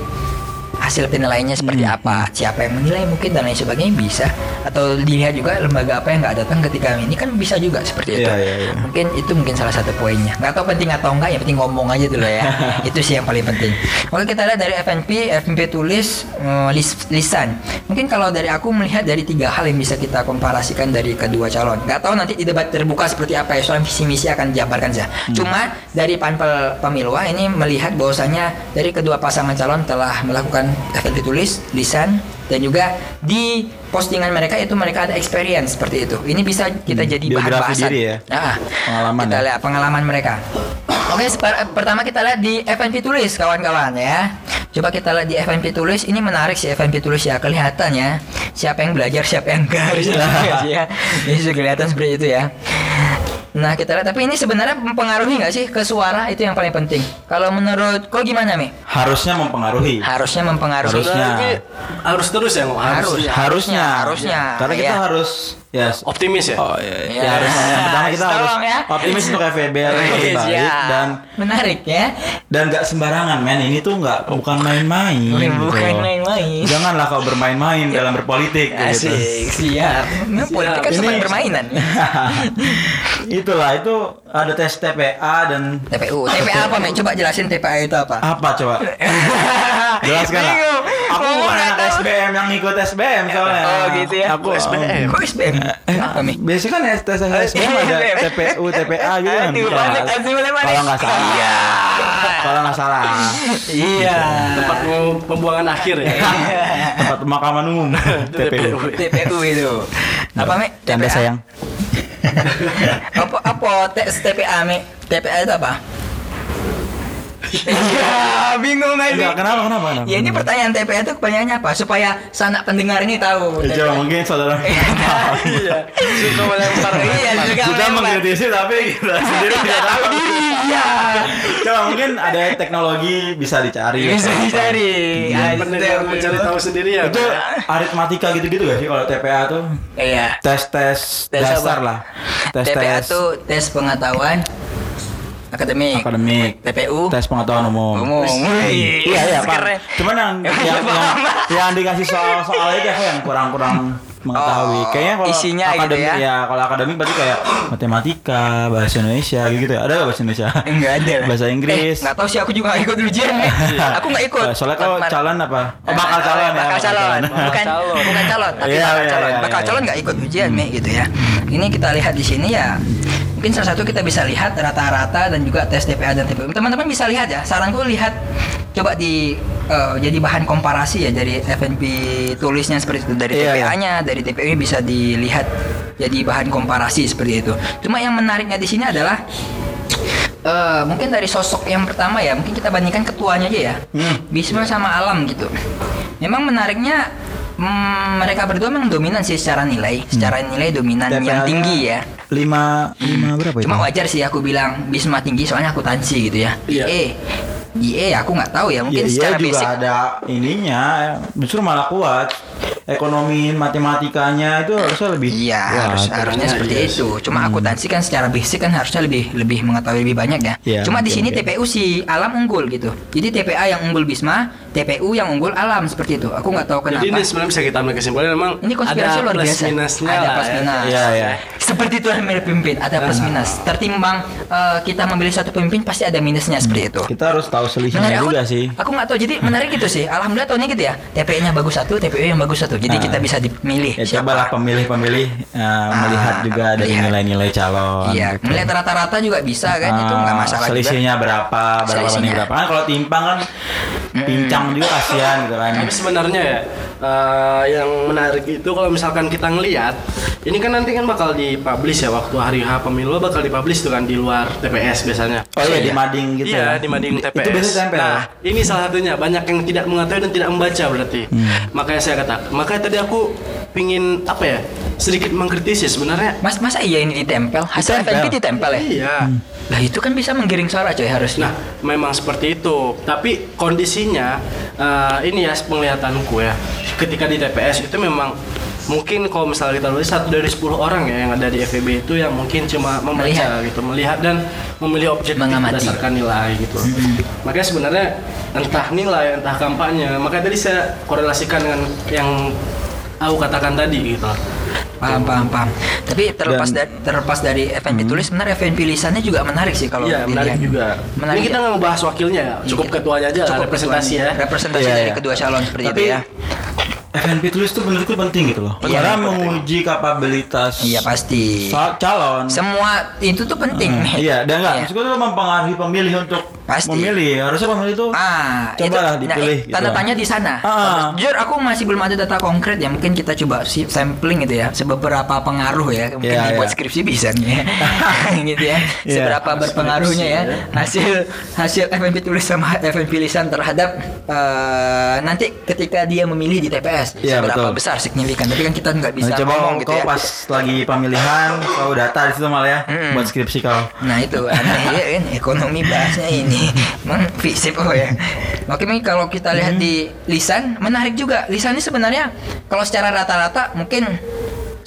hasil penilaiannya seperti Hmm. apa, siapa yang menilai mungkin dan lain sebagainya bisa atau dilihat juga lembaga apa yang nggak datang ketika ini kan bisa juga seperti itu. Iya, iya, iya. Mungkin itu mungkin salah satu poinnya. Nggak tahu penting atau enggak, yang penting ngomong aja dulu ya. *laughs* itu sih yang paling penting. Oke kita lihat dari FNP, FNP tulis eh, lis- lisan. Mungkin kalau dari aku melihat dari tiga hal yang bisa kita komparasikan dari kedua calon. Nggak tahu nanti di debat terbuka seperti apa ya, soalnya visi misi akan dijabarkan saja. Hmm. Cuma dari panpel pemilu ini melihat bahwasanya dari kedua pasangan calon telah melakukan FNP tulis, lisan dan juga di postingan mereka itu mereka ada experience seperti itu. Ini bisa kita Hmm, jadi bahan biografi bahasan. diri ya? Nah, Pengalaman kita ya? lihat pengalaman mereka. Oke, seper- pertama kita lihat di FNP tulis kawan-kawan ya. Coba kita lihat di FNP tulis ini menarik sih FNP tulis ya kelihatan ya. Siapa yang belajar, siapa yang enggak *laughs* ya. Ini sudah kelihatan seperti itu ya. Nah kita lihat tapi ini sebenarnya mempengaruhi nggak sih ke suara itu yang paling penting. Kalau menurut kau gimana Mi? Harusnya mempengaruhi. Harusnya mempengaruhi. Harusnya. Harus terus ya, harus. Harus. ya. Harusnya. harusnya. Karena kita Iya. harus ya Optimis ya. Oh iya, Iya. ya harus yang pertama kita harus ya. optimis untuk FVB yang lebih baik dan menarik ya. dan nggak sembarangan men ini tuh nggak bukan main-main gitu. Bukan main-main. janganlah kau bermain-main dalam berpolitik gitu. Asik, siap. Nah, politik kan Ini- permainan. *laughs* itulah itu ada tes TPA dan TPU, TPA apa, Mek? Coba jelasin TPA itu apa. apa coba *laughs* jelaskan lah. Aku bukan anak. SBM yang ngikut SBM soalnya Oh, gitu ya. aku SBM. Kok SBM? Apa, Mek? Biasanya kan tes SBM ada TPU, TPA gitu kan. Kalau nggak- salah. Iya. Kalau nggak salah. Iya. Tempat pem- pembuangan akhir ya. Tempat pemakaman umum. TPU. TPU *laughs* itu. Apa, Mek? Canda TPA? sayang. apa apa tes TPA, Mek? TPA itu apa? Iya, bingung nggak sih? Enggak, kenapa kenapa? kenapa? Ya ini pertanyaan TPA itu pertanyaannya apa? Supaya sanak pendengar ini tahu. Ya, coba mungkin saudara *laughs* Iya. Suka melempar. *laughs* Iya, juga kita melempar. mengkritisi tapi kita sendiri tidak tahu. *laughs* Iya. Coba mungkin ada teknologi bisa dicari. Bisa dicari. Pendengar mencari tahu sendiri ya. Itu aritmatika gitu-gitu gak sih kalau TPA tuh? Iya. Tes tes Tes dasar lah. TPA itu tes pengetahuan akademik. akademik. TPU tes pengetahuan umum. umum. Wih, Iya iya pak. Cuman yang yang, yang, yang dikasih soal-soal itu aku yang kurang-kurang mengetahui. Oh, Kayaknya kalau isinya gitu akademik ya? kalau akademik berarti kayak matematika, bahasa Indonesia gitu ya. Ada nggak bahasa Indonesia? Enggak ada. *laughs* Bahasa Inggris. Eh, nggak tahu sih aku juga nggak ikut ujian. *laughs* aku nggak ikut. Eh, Soalnya kau calon apa? Oh, bakal calon ya. bakal calon, bukan calon. bukan calon, tapi Iya, bakal iya, calon. iya, bakal calon nggak ikut ujian nih gitu ya. Ini kita lihat di sini ya Mungkin salah satu kita bisa lihat rata-rata dan juga tes TPA dan TPU. Teman-teman bisa lihat ya. Saranku lihat coba di eh, jadi bahan komparasi ya dari FNP tulisnya seperti itu dari Iya, iya. TPA-nya, dari TPU bisa dilihat jadi bahan komparasi seperti itu. Cuma yang menariknya di sini adalah eh, mungkin dari sosok yang pertama ya, mungkin kita bandingkan ketuanya aja ya. Hmm. Bisma sama Alam gitu. Memang menariknya hmm, mereka berdua memang dominan sih secara nilai, secara nilai dominan yang tinggi ya. Lima, lima berapa itu? Cuma wajar sih aku bilang Bisma tinggi soalnya akuntansi gitu ya. Iya. IE, IE aku nggak tahu ya, mungkin Iya, secara iya juga basic ada ininya, justru malah kuat. Ekonomi matematikanya itu harusnya lebih Iya, kuat. harus harusnya iya, seperti iya. itu. Cuma akuntansi kan secara basic kan harusnya lebih lebih mengetahui lebih banyak ya. Iya, Cuma di oke, sini. TPU si Alam unggul gitu. Jadi TPA yang unggul Bisma, TPU yang unggul Alam seperti itu. Aku nggak tahu kenapa. Jadi ini sebenarnya bisa kita ambil kesimpulan memang Ini konspirasi ada luar plus biasa. minusnya Ada plus ya. minus. Iya, iya. Seperti itu yang pemimpin, ada plus minus. Tertimbang eh, kita memilih satu pemimpin pasti ada minusnya seperti itu. Kita harus tahu selisihnya Menarik aku, juga sih. aku nggak tahu jadi menarik gitu sih. Alhamdulillah tahunnya gitu ya. TPI-nya bagus satu, TPU yang bagus satu. Jadi Nah. kita bisa dimilih. Ya siapa. cobalah pemilih-pemilih uh, melihat juga dari melihat. nilai-nilai calon. Iya, gitu. melihat rata-rata juga bisa kan itu nggak Ah, masalah juga. selisihnya berapa berapa banding Selisihnya. berapa kan kalau timpang kan pincang juga kasihan gitu kan Tapi sebenarnya ya eh, yang menarik itu kalau misalkan kita ngelihat ini kan nanti kan bakal dipublish ya waktu hari H pemilu bakal dipublish tuh kan di luar TPS biasanya. oh iya di mading gitu iya, ya di mading TPS. itu biasanya tempel Nah, ini salah satunya. Banyak yang tidak mengetahui dan tidak membaca berarti. Hmm. Makanya saya kata, makanya tadi aku pingin apa ya? Sedikit mengkritisi sebenarnya. Mas masa iya ini ditempel? Hasil Ditempel. FNP ditempel ya? Iya. Lah itu kan bisa menggiring suara coy harusnya. Nah, memang seperti itu. Tapi kondisinya eh, ini ya penglihatanku ya. Ketika di TPS itu memang mungkin kalau misalnya kita lihat satu dari 10 orang ya yang ada di FEB itu yang mungkin cuma membaca Melihat. gitu, melihat dan memilih objektif Mengamati. berdasarkan nilai gitu. Makanya sebenarnya entah nilai, entah kampanye. Makanya tadi saya korelasikan dengan yang aku katakan tadi gitu. paham paham paham. Tapi terlepas Dan- dari terlepas dari FNP tulis sebenarnya FNP lisannya juga menarik sih kalau Iya, menarik juga. Menarik Ini kita ya. nggak ngebahas wakilnya ya, cukup Iya. ketuanya aja Cukup representasi ketuanya. ya. Representasi Iya, dari iya. kedua calon seperti tapi itu ya. FNP tulis itu menurutku penting gitu loh Iya, karena menguji kapabilitas Iya pasti. calon Semua itu tuh penting. Hmm, iya dan enggak Iya. maksudku itu mempengaruhi pemilih untuk Pasti. memilih harusnya pemilih itu Ah, cobalah itu, dipilih nah, gitu tanda lah. tanya di sana. Ah. Jujur aku masih belum ada data konkret ya. Mungkin kita coba sampling gitu ya. Seberapa pengaruh ya. Mungkin Iya, dibuat iya. skripsi bisa nih ya. *laughs* gitu ya. Iya. Seberapa berpengaruhnya ya hasil hasil FNP tulis sama FNP lisan terhadap eh, nanti ketika dia memilih di TPS Iya, seberapa betul. besar signifikan. Tapi kan kita nggak bisa Nah, coba ngomong kau gitu ya. pas lagi pemilihan kau data di situ malah ya Mm-mm. buat skripsi kau Nah itu aneh *laughs* ya kan ekonomi bahasnya ini Emang fisip oh ya Oke Mi, kalau kita lihat di lisan menarik juga lisan ini sebenarnya kalau secara rata-rata mungkin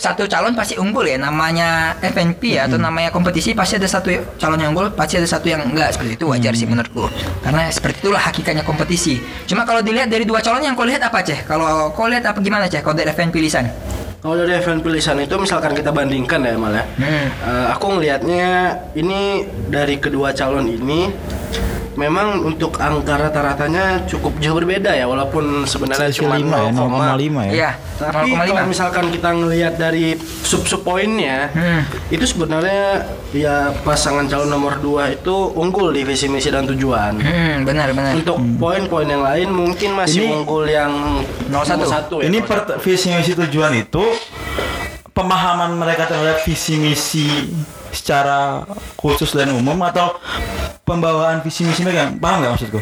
satu calon pasti unggul ya namanya FNP ya atau namanya kompetisi pasti ada satu calon yang unggul pasti ada satu yang enggak seperti itu wajar sih menurutku. Karena seperti itulah hakikatnya kompetisi. Cuma kalau dilihat dari dua calon yang kau lihat apa ceh? Kalau kau lihat apa gimana ceh? Kalau dari FNP lisan Kalau dari event pilihan itu misalkan kita bandingkan ya malah. Hmm. Eh, aku ngelihatnya ini dari kedua calon ini memang untuk angka rata-ratanya cukup jauh berbeda ya walaupun sebenarnya cuma lima ya 0,5. 0,5 ya iya Tapi 0,5. kalau misalkan kita ngelihat dari sub-sub poinnya, Hmm. itu sebenarnya ya pasangan calon nomor 2 itu unggul di visi misi dan tujuan. hmm, benar benar Untuk poin-poin yang lain mungkin masih Ini- unggul yang 01. 01 ya. ini per, visi misi tujuan itu pemahaman mereka terhadap visi misi secara khusus dan umum atau pembawaan visi misi mereka paham nggak maksudku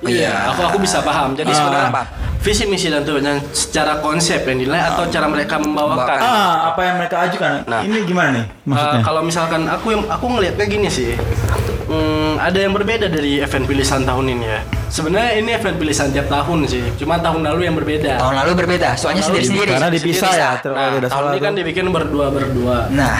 Iya, aku aku bisa paham. Jadi Ah. sebenarnya Apa? Visi misi dan tujuan secara konsep yang dinilai atau cara mereka membawakan. ah apa yang mereka ajukan Nah. ini gimana nih maksudnya kalau misalkan aku yang aku ngelihatnya gini sih. Hmm, ada yang berbeda dari event pilihan tahun ini ya. Sebenarnya ini event pilihan tiap tahun sih. Cuma tahun lalu yang berbeda. tahun lalu berbeda soalnya Tahun lalu sendiri-sendiri karena dipisah ya Nah, tahun ini kan dibikin berdua berdua. nah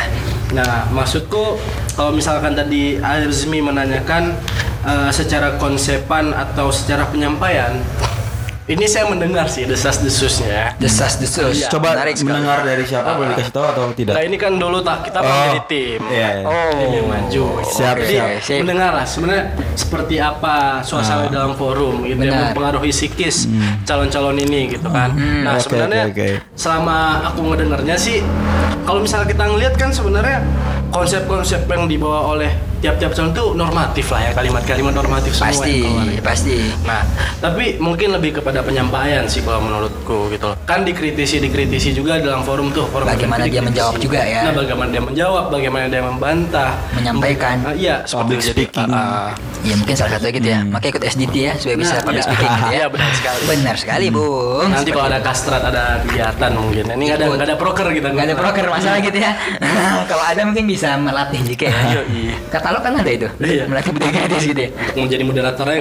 Nah, maksudku kalau misalkan tadi Azmi menanyakan eh, secara konsepan atau secara penyampaian ini saya mendengar sih desas-desusnya. Desas desus. Iya. Coba Menarik sekali. mendengar dari siapa boleh dikasih tahu atau tidak? Nah ini kan dulu tak kita Oh, jadi tim. iya, iya. Oh. Tim yang maju. Siap, Jadi siap. Sip. mendengar lah sebenarnya seperti apa suasana Ah. dalam forum gitu yang Benar. mempengaruhi psikis calon-calon ini gitu kan. Nah Hmm. Oke, sebenarnya oke, oke. selama aku ngedengarnya sih kalau misalnya kita ngelihat kan sebenarnya konsep-konsep yang dibawa oleh tiap-tiap calon itu normatif lah ya kalimat-kalimat normatif semua Pasti, yang keluar gitu. pasti. Nah, tapi mungkin lebih kepada penyampaian sih kalau menurutku gitu loh. Kan dikritisi dikritisi juga dalam forum tuh. Forum Bagaimana dia menjawab juga ya. Nah, bagaimana dia menjawab, bagaimana dia membantah, Menyampaikan. Ah, iya, Public speaking. ah. Ya mungkin salah satunya gitu ya. Makanya ikut SDT ya supaya bisa Nah, public iya. speaking gitu ya. Iya, benar sekali. Benar sekali, Bung. Nanti kalau ada kastrat ada kegiatan mungkin. Ini nggak ada nggak ada proker kita. Nggak ada proker masalah gitu ya. *laughs* Kalau ada mungkin bisa melatih dikit ya. Kata lo kan ada itu. Iya. Melatih budaya gitu ya. Untuk menjadi moderatornya. *laughs*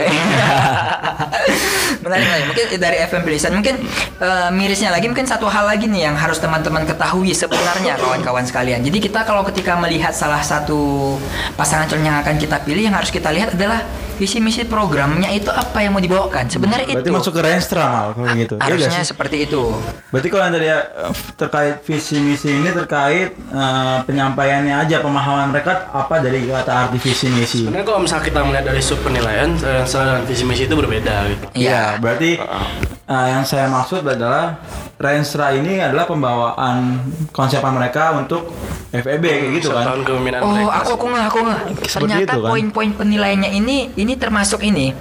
Menarik lagi. Mungkin dari FM Pilisan mungkin eh, mirisnya lagi mungkin satu hal lagi nih yang harus teman-teman ketahui sebenarnya kawan-kawan sekalian. Jadi kita kalau ketika melihat salah satu pasangan calon yang akan kita pilih yang harus kita lihat adalah visi misi programnya itu apa yang mau dibawakan. Sebenarnya Berarti itu. masuk ke Renstra mal kalau gitu. Iya harusnya sih? seperti itu. Berarti kalau yang tadi ya, eh, terkait visi misi ini terkait eh, penyampaiannya aja pemahaman mereka apa dari kata arti visi misi. Sebenarnya kalau misalnya kita melihat dari sub penilaian, eh, dan visi misi itu berbeda gitu. Iya, berarti eh, yang saya maksud adalah Renstra ini adalah pembawaan konsepan mereka untuk FEB kayak gitu kan. Kepemimpinan Oh, mereka. aku aku nggak aku nggak. Ternyata itu kan? poin-poin penilaiannya ini ini termasuk ini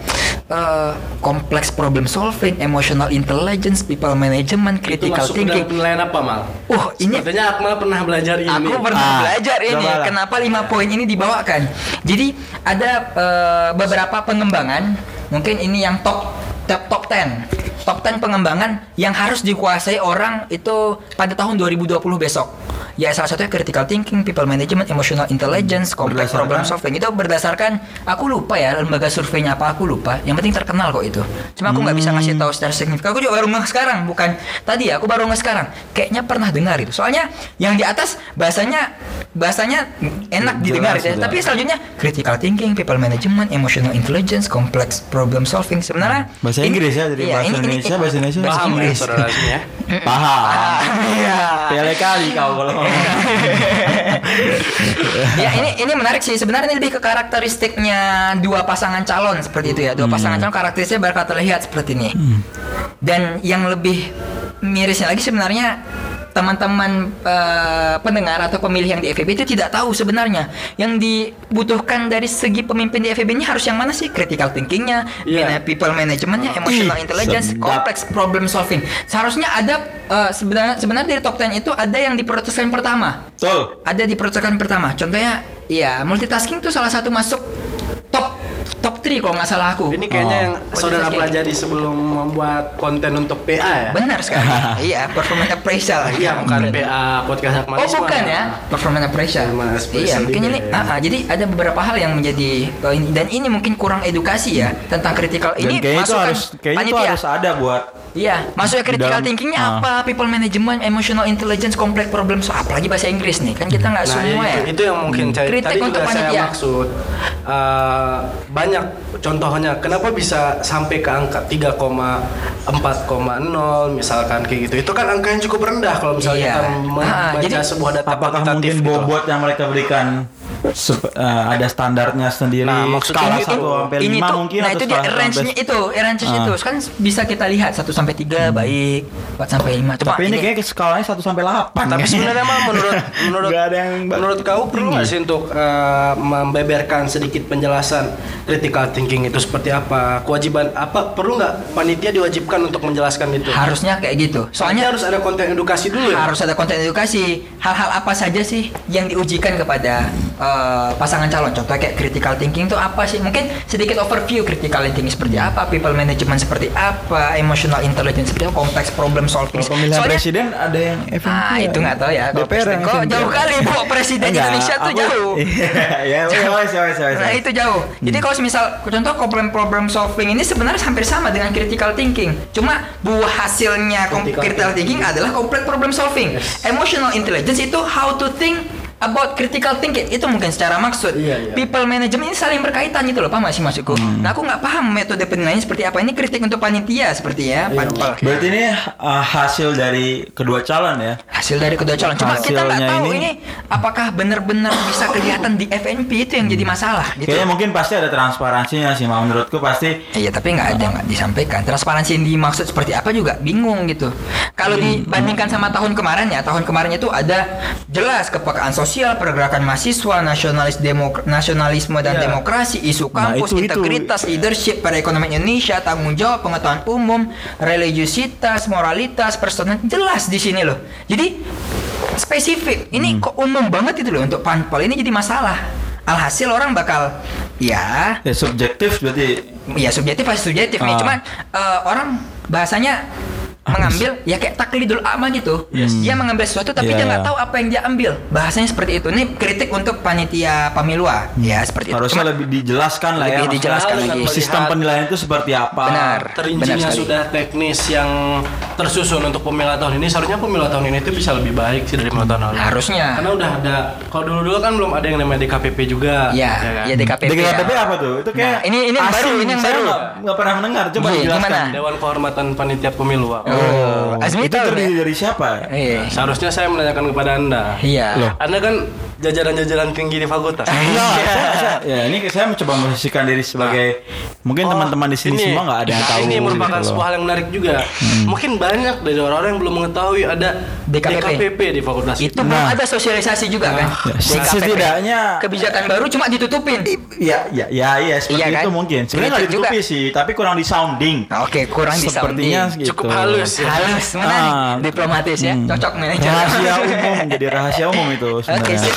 eh, kompleks problem solving, emotional intelligence, people management, itu critical ke thinking. dalam penilaian apa mal? Oh, ini Sepertinya Akmal pernah belajar ini. Aku pernah Ah, belajar ini cobalah. kenapa lima poin ini dibawakan. Jadi ada eh, beberapa pengembangan, mungkin ini yang top top top 10. Top 10 pengembangan yang harus dikuasai orang itu pada tahun 2020 besok. Ya salah satunya critical thinking, people management, emotional intelligence, complex problem solving itu berdasarkan aku lupa ya lembaga surveinya apa aku lupa. Yang penting terkenal kok itu. Cuma aku nggak bisa ngasih tahu secara signifikan. Aku juga baru ngeh sekarang, bukan tadi ya. Aku baru ngeh sekarang. Kayaknya pernah dengar itu. Soalnya yang di atas bahasanya bahasanya enak didengar ya. Tapi selanjutnya critical thinking, people management, emotional intelligence, complex problem solving. Sebenarnya Bahasa Inggris ya, jadi iya, bahasa ini- ini- Indonesia, bahasa Indonesia. bahasa *laughs* Paham ya Inggris. saudara ya? Paham. Ah, iya. Kali kau kalau ngomong. *laughs* ya ini ini menarik sih sebenarnya ini lebih ke karakteristiknya dua pasangan calon seperti itu ya dua pasangan calon karakteristiknya bakal terlihat seperti ini dan yang lebih mirisnya lagi sebenarnya teman-teman eh, pendengar atau pemilih yang di FEB itu tidak tahu sebenarnya yang dibutuhkan dari segi pemimpin di FEB ini harus yang mana sih critical thinkingnya, mana people managementnya, emotional Ih, intelligence, sedap. complex problem solving. Seharusnya ada eh, sebenarnya sebenarnya dari top 10 itu ada yang diprioritaskan pertama Betul. ada di percakapan pertama. Contohnya, ya multitasking tuh salah satu masuk top top 3 kalau nggak salah aku. Ini kayaknya Oh. yang saudara pelajari sebelum membuat konten untuk PA ya? Benar sekali. *laughs* iya, performance appraisal. Iya, bukan PA podcast Oh Akmalisme. bukan ya, performance appraisal. Iya, mungkin ini, ya. ah, ah, jadi ada beberapa hal yang menjadi oh, ini- dan ini mungkin kurang edukasi ya tentang critical. Dan Ini kayaknya itu harus kayaknya itu panitia. harus ada buat Iya, masuknya Di critical dalam- thinkingnya ah. apa, people management, emotional intelligence, complex problem, so, apalagi bahasa Inggris nih, kan kita nggak Nah, semua itu, ya. itu yang mungkin saya, Kritik tadi untuk juga saya panitia. maksud. Eh, banyak contohnya, kenapa bisa sampai ke angka 3,4,0 misalkan kayak gitu. Itu kan angka yang cukup rendah kalau misalnya Iya. kita Ah, membaca sebuah data apakah mungkin gitu. bobot yang mereka berikan eh, ada standarnya sendiri Nah, maksudnya skala itu- 1 sampai 5 ini tuh, mungkin nah itu dia skala 1 range-nya itu, range Ah. itu kan bisa kita lihat 1 sampai 3 baik, 4 sampai 5. Cuma tapi ini kayaknya skalanya 1 sampai 8 Tapi sebenarnya mah menurut *laughs* menurut Nggak ada yang menurut kau perlu nggak sih untuk eh, membeberkan sedikit penjelasan critical thinking itu seperti apa? Kewajiban apa perlu nggak panitia diwajibkan untuk menjelaskan itu? harusnya kayak gitu. Soalnya harus ada konten edukasi dulu ya. harus ada konten edukasi. Hal-hal apa saja sih yang diujikan kepada eh, pasangan calon? Contoh kayak critical thinking itu apa sih? Mungkin sedikit overview critical thinking seperti apa, people management seperti apa, emotional intelligence seperti apa, complex problem solving. Kalau pemilihan Soalnya- presiden ada yang FNP Ah, ya? itu nggak tahu ya. DPR presiden. Kok jauh kali, Bu. Presiden Enggak, Indonesia tuh aku- jauh. *laughs* ya, wes, wes, wes, Nah itu jauh. Jadi kalau misal contoh problem problem solving ini sebenarnya hampir sama dengan critical thinking. Cuma buah hasilnya Critical critical thinking adalah complex problem solving. Emotional intelligence itu how to think about critical thinking itu mungkin secara maksud. Iya, iya. People management ini saling berkaitan gitu loh, paham gak sih maksudku? Hmm. Nah aku nggak paham metode penilaiannya seperti apa. Ini kritik untuk panitia seperti ya, Iya. Berarti ini uh, hasil dari kedua calon ya. Hasil dari kedua calon. Cuma kita nggak Hasilnya tahu ini- ini, apakah benar-benar bisa kelihatan di FNP itu yang jadi masalah gitu. Kayaknya mungkin pasti ada transparansinya sih, Mak. menurutku pasti. Iya tapi nggak ada nggak disampaikan transparansi yang dimaksud seperti apa juga bingung gitu. Kalau dibandingkan sama tahun kemarin ya tahun kemarin itu ada jelas kepekaan sosial pergerakan mahasiswa nasionalis demok nasionalisme dan Iya. demokrasi isu Nah, kampus itu- itu. integritas leadership perekonomian Indonesia tanggung jawab pengetahuan umum religiusitas moralitas personal jelas di sini loh. Jadi spesifik ini kok umum banget itu loh untuk panpel ini jadi masalah. Alhasil orang bakal ya Ya subjektif berarti. ya subjektif pasti subjektif nih Ah. cuman eh, orang bahasanya mengambil ya kayak taklidul ama gitu dia mengambil sesuatu tapi Iya, dia nggak iya. tahu apa yang dia ambil bahasanya seperti itu ini kritik untuk panitia pamilua ya seperti itu Harusnya lebih dijelaskan lah ya. Lebih maksudnya dijelaskan lagi. Sistem penilaian itu seperti apa. Benar. Terincinya Benar sudah teknis yang tersusun untuk pemilu tahun ini. Seharusnya pemilu tahun ini itu bisa lebih baik sih dari pemilu tahun lalu. harusnya Karena udah ada. Kalau dulu dulu kan belum ada yang namanya DKPP juga. ya kan? ya DKPP, DKPP ya. apa tuh? Itu kayak Nah, ini- ini yang baru, ini yang baru. nggak- nggak pernah mendengar. Coba Iya, dijelaskan. gimana? Dewan Kehormatan Panitia Pemilu. Oh, Azmi itu tahu terdiri ya? dari siapa? Iya. Seharusnya saya menanyakan kepada anda. Iya. Loh. Anda kan jajaran-jajaran tinggi di fakultas. Eh, Iya. saya- saya- ya ini saya mencoba memposisikan diri sebagai mungkin Oh, teman-teman di sini ini- semua nggak ada yang nah, tahu. Ini merupakan gitu. Hmm. sebuah hal yang menarik juga. Mungkin banyak dari orang-orang yang belum mengetahui ada DKPP. DKPP di fakultas itu itu. belum Nah. ada sosialisasi juga kan Ya, setidaknya- kebijakan baru cuma ditutupin Iya, iya, iya, iya, seperti Iya kan? itu mungkin. Sebenarnya nggak juga. ditutupi sih, tapi kurang di sounding. Nah, oke kurang di Sepertinya sounding. gitu. Cukup halus ya. halus menarik Ah. diplomatis ya Hmm. cocok manajer Rahasia *laughs* umum jadi rahasia umum itu Oke sebenarnya. sip.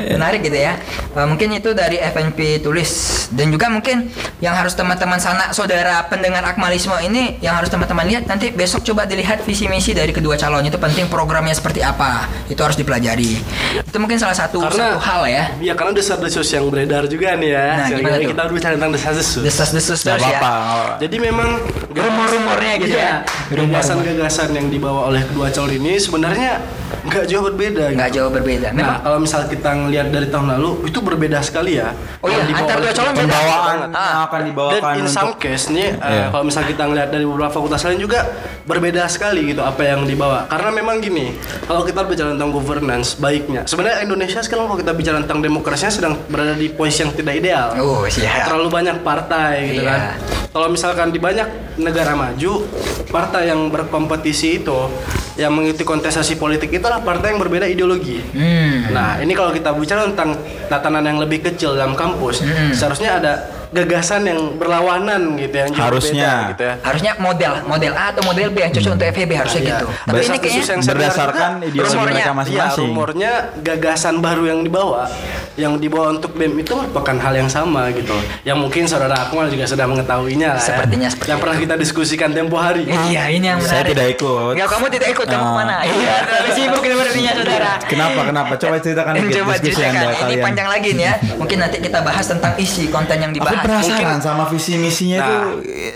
Menarik gitu ya. Eh, mungkin itu dari FNP tulis dan juga mungkin yang harus teman-teman sanak saudara pendengar akmalisme ini yang harus teman-teman lihat nanti besok coba dilihat visi misi dari kedua calon itu penting programnya seperti apa. Itu harus dipelajari. Itu mungkin salah satu Karena- satu hal ya. Iya karena desas-desus yang beredar juga nih ya. Nah, gimana tuh? kita berbicara tentang desas-desus. Desas-desus Nggak terus ya. apa-apa. apa-apa. Jadi memang Rumor-rumornya gitu ya. Iya, Gagasan-gagasan yang dibawa oleh kedua calon ini sebenarnya nggak jauh berbeda. gitu. Nggak jauh berbeda. Nah, Memang kalau misal kita ngelihat dari tahun lalu itu berbeda sekali ya. Oh iya, antar dua calon beda. Pembawaan. Ah. yang akan dibawakan Dan in some untuk case nih, eh, Iya. kalau misal kita ngelihat dari beberapa fakultas lain juga berbeda sekali gitu apa yang dibawa. Karena memang gini, kalau kita bicara tentang governance, baiknya sebenarnya Indonesia sekarang kalau kita bicara tentang demokrasinya sedang berada di posisi yang tidak ideal. Oh, siap. Terlalu banyak partai gitu Iya. kan. Kalau misalkan di banyak negara maju, partai yang berkompetisi itu yang mengikuti kontestasi politik itulah partai yang berbeda ideologi. Hmm. Nah, ini kalau kita bicara tentang tatanan yang lebih kecil dalam kampus, Hmm. seharusnya ada gagasan yang berlawanan gitu yang Harusnya. berbeda, gitu ya. Harusnya model model A atau model B yang cocok untuk FEB harusnya Nah, gitu. iya. Tapi ini kayaknya saya berdasarkan ideologi rumornya, mereka Ya, masing-masing. rumornya gagasan baru yang dibawa, yang dibawa untuk BEM itu merupakan hal yang sama gitu. Yang mungkin saudara Akmal juga sudah mengetahuinya lah ya. Sepertinya seperti Yang pernah kita diskusikan tempo hari. Iya, ini yang Saya menarik. tidak ikut. Ya, kamu tidak ikut, kamu Ah. ke mana? Iya, terlalu sibuk sepertinya saudara. Kenapa? Kenapa? Coba ceritakan *laughs* dikit Coba diskusi ceritakan. Anda Ini kalian. panjang lagi nih ya. Mungkin nanti kita bahas tentang isi konten yang Aku penasaran sama visi misinya Nah. itu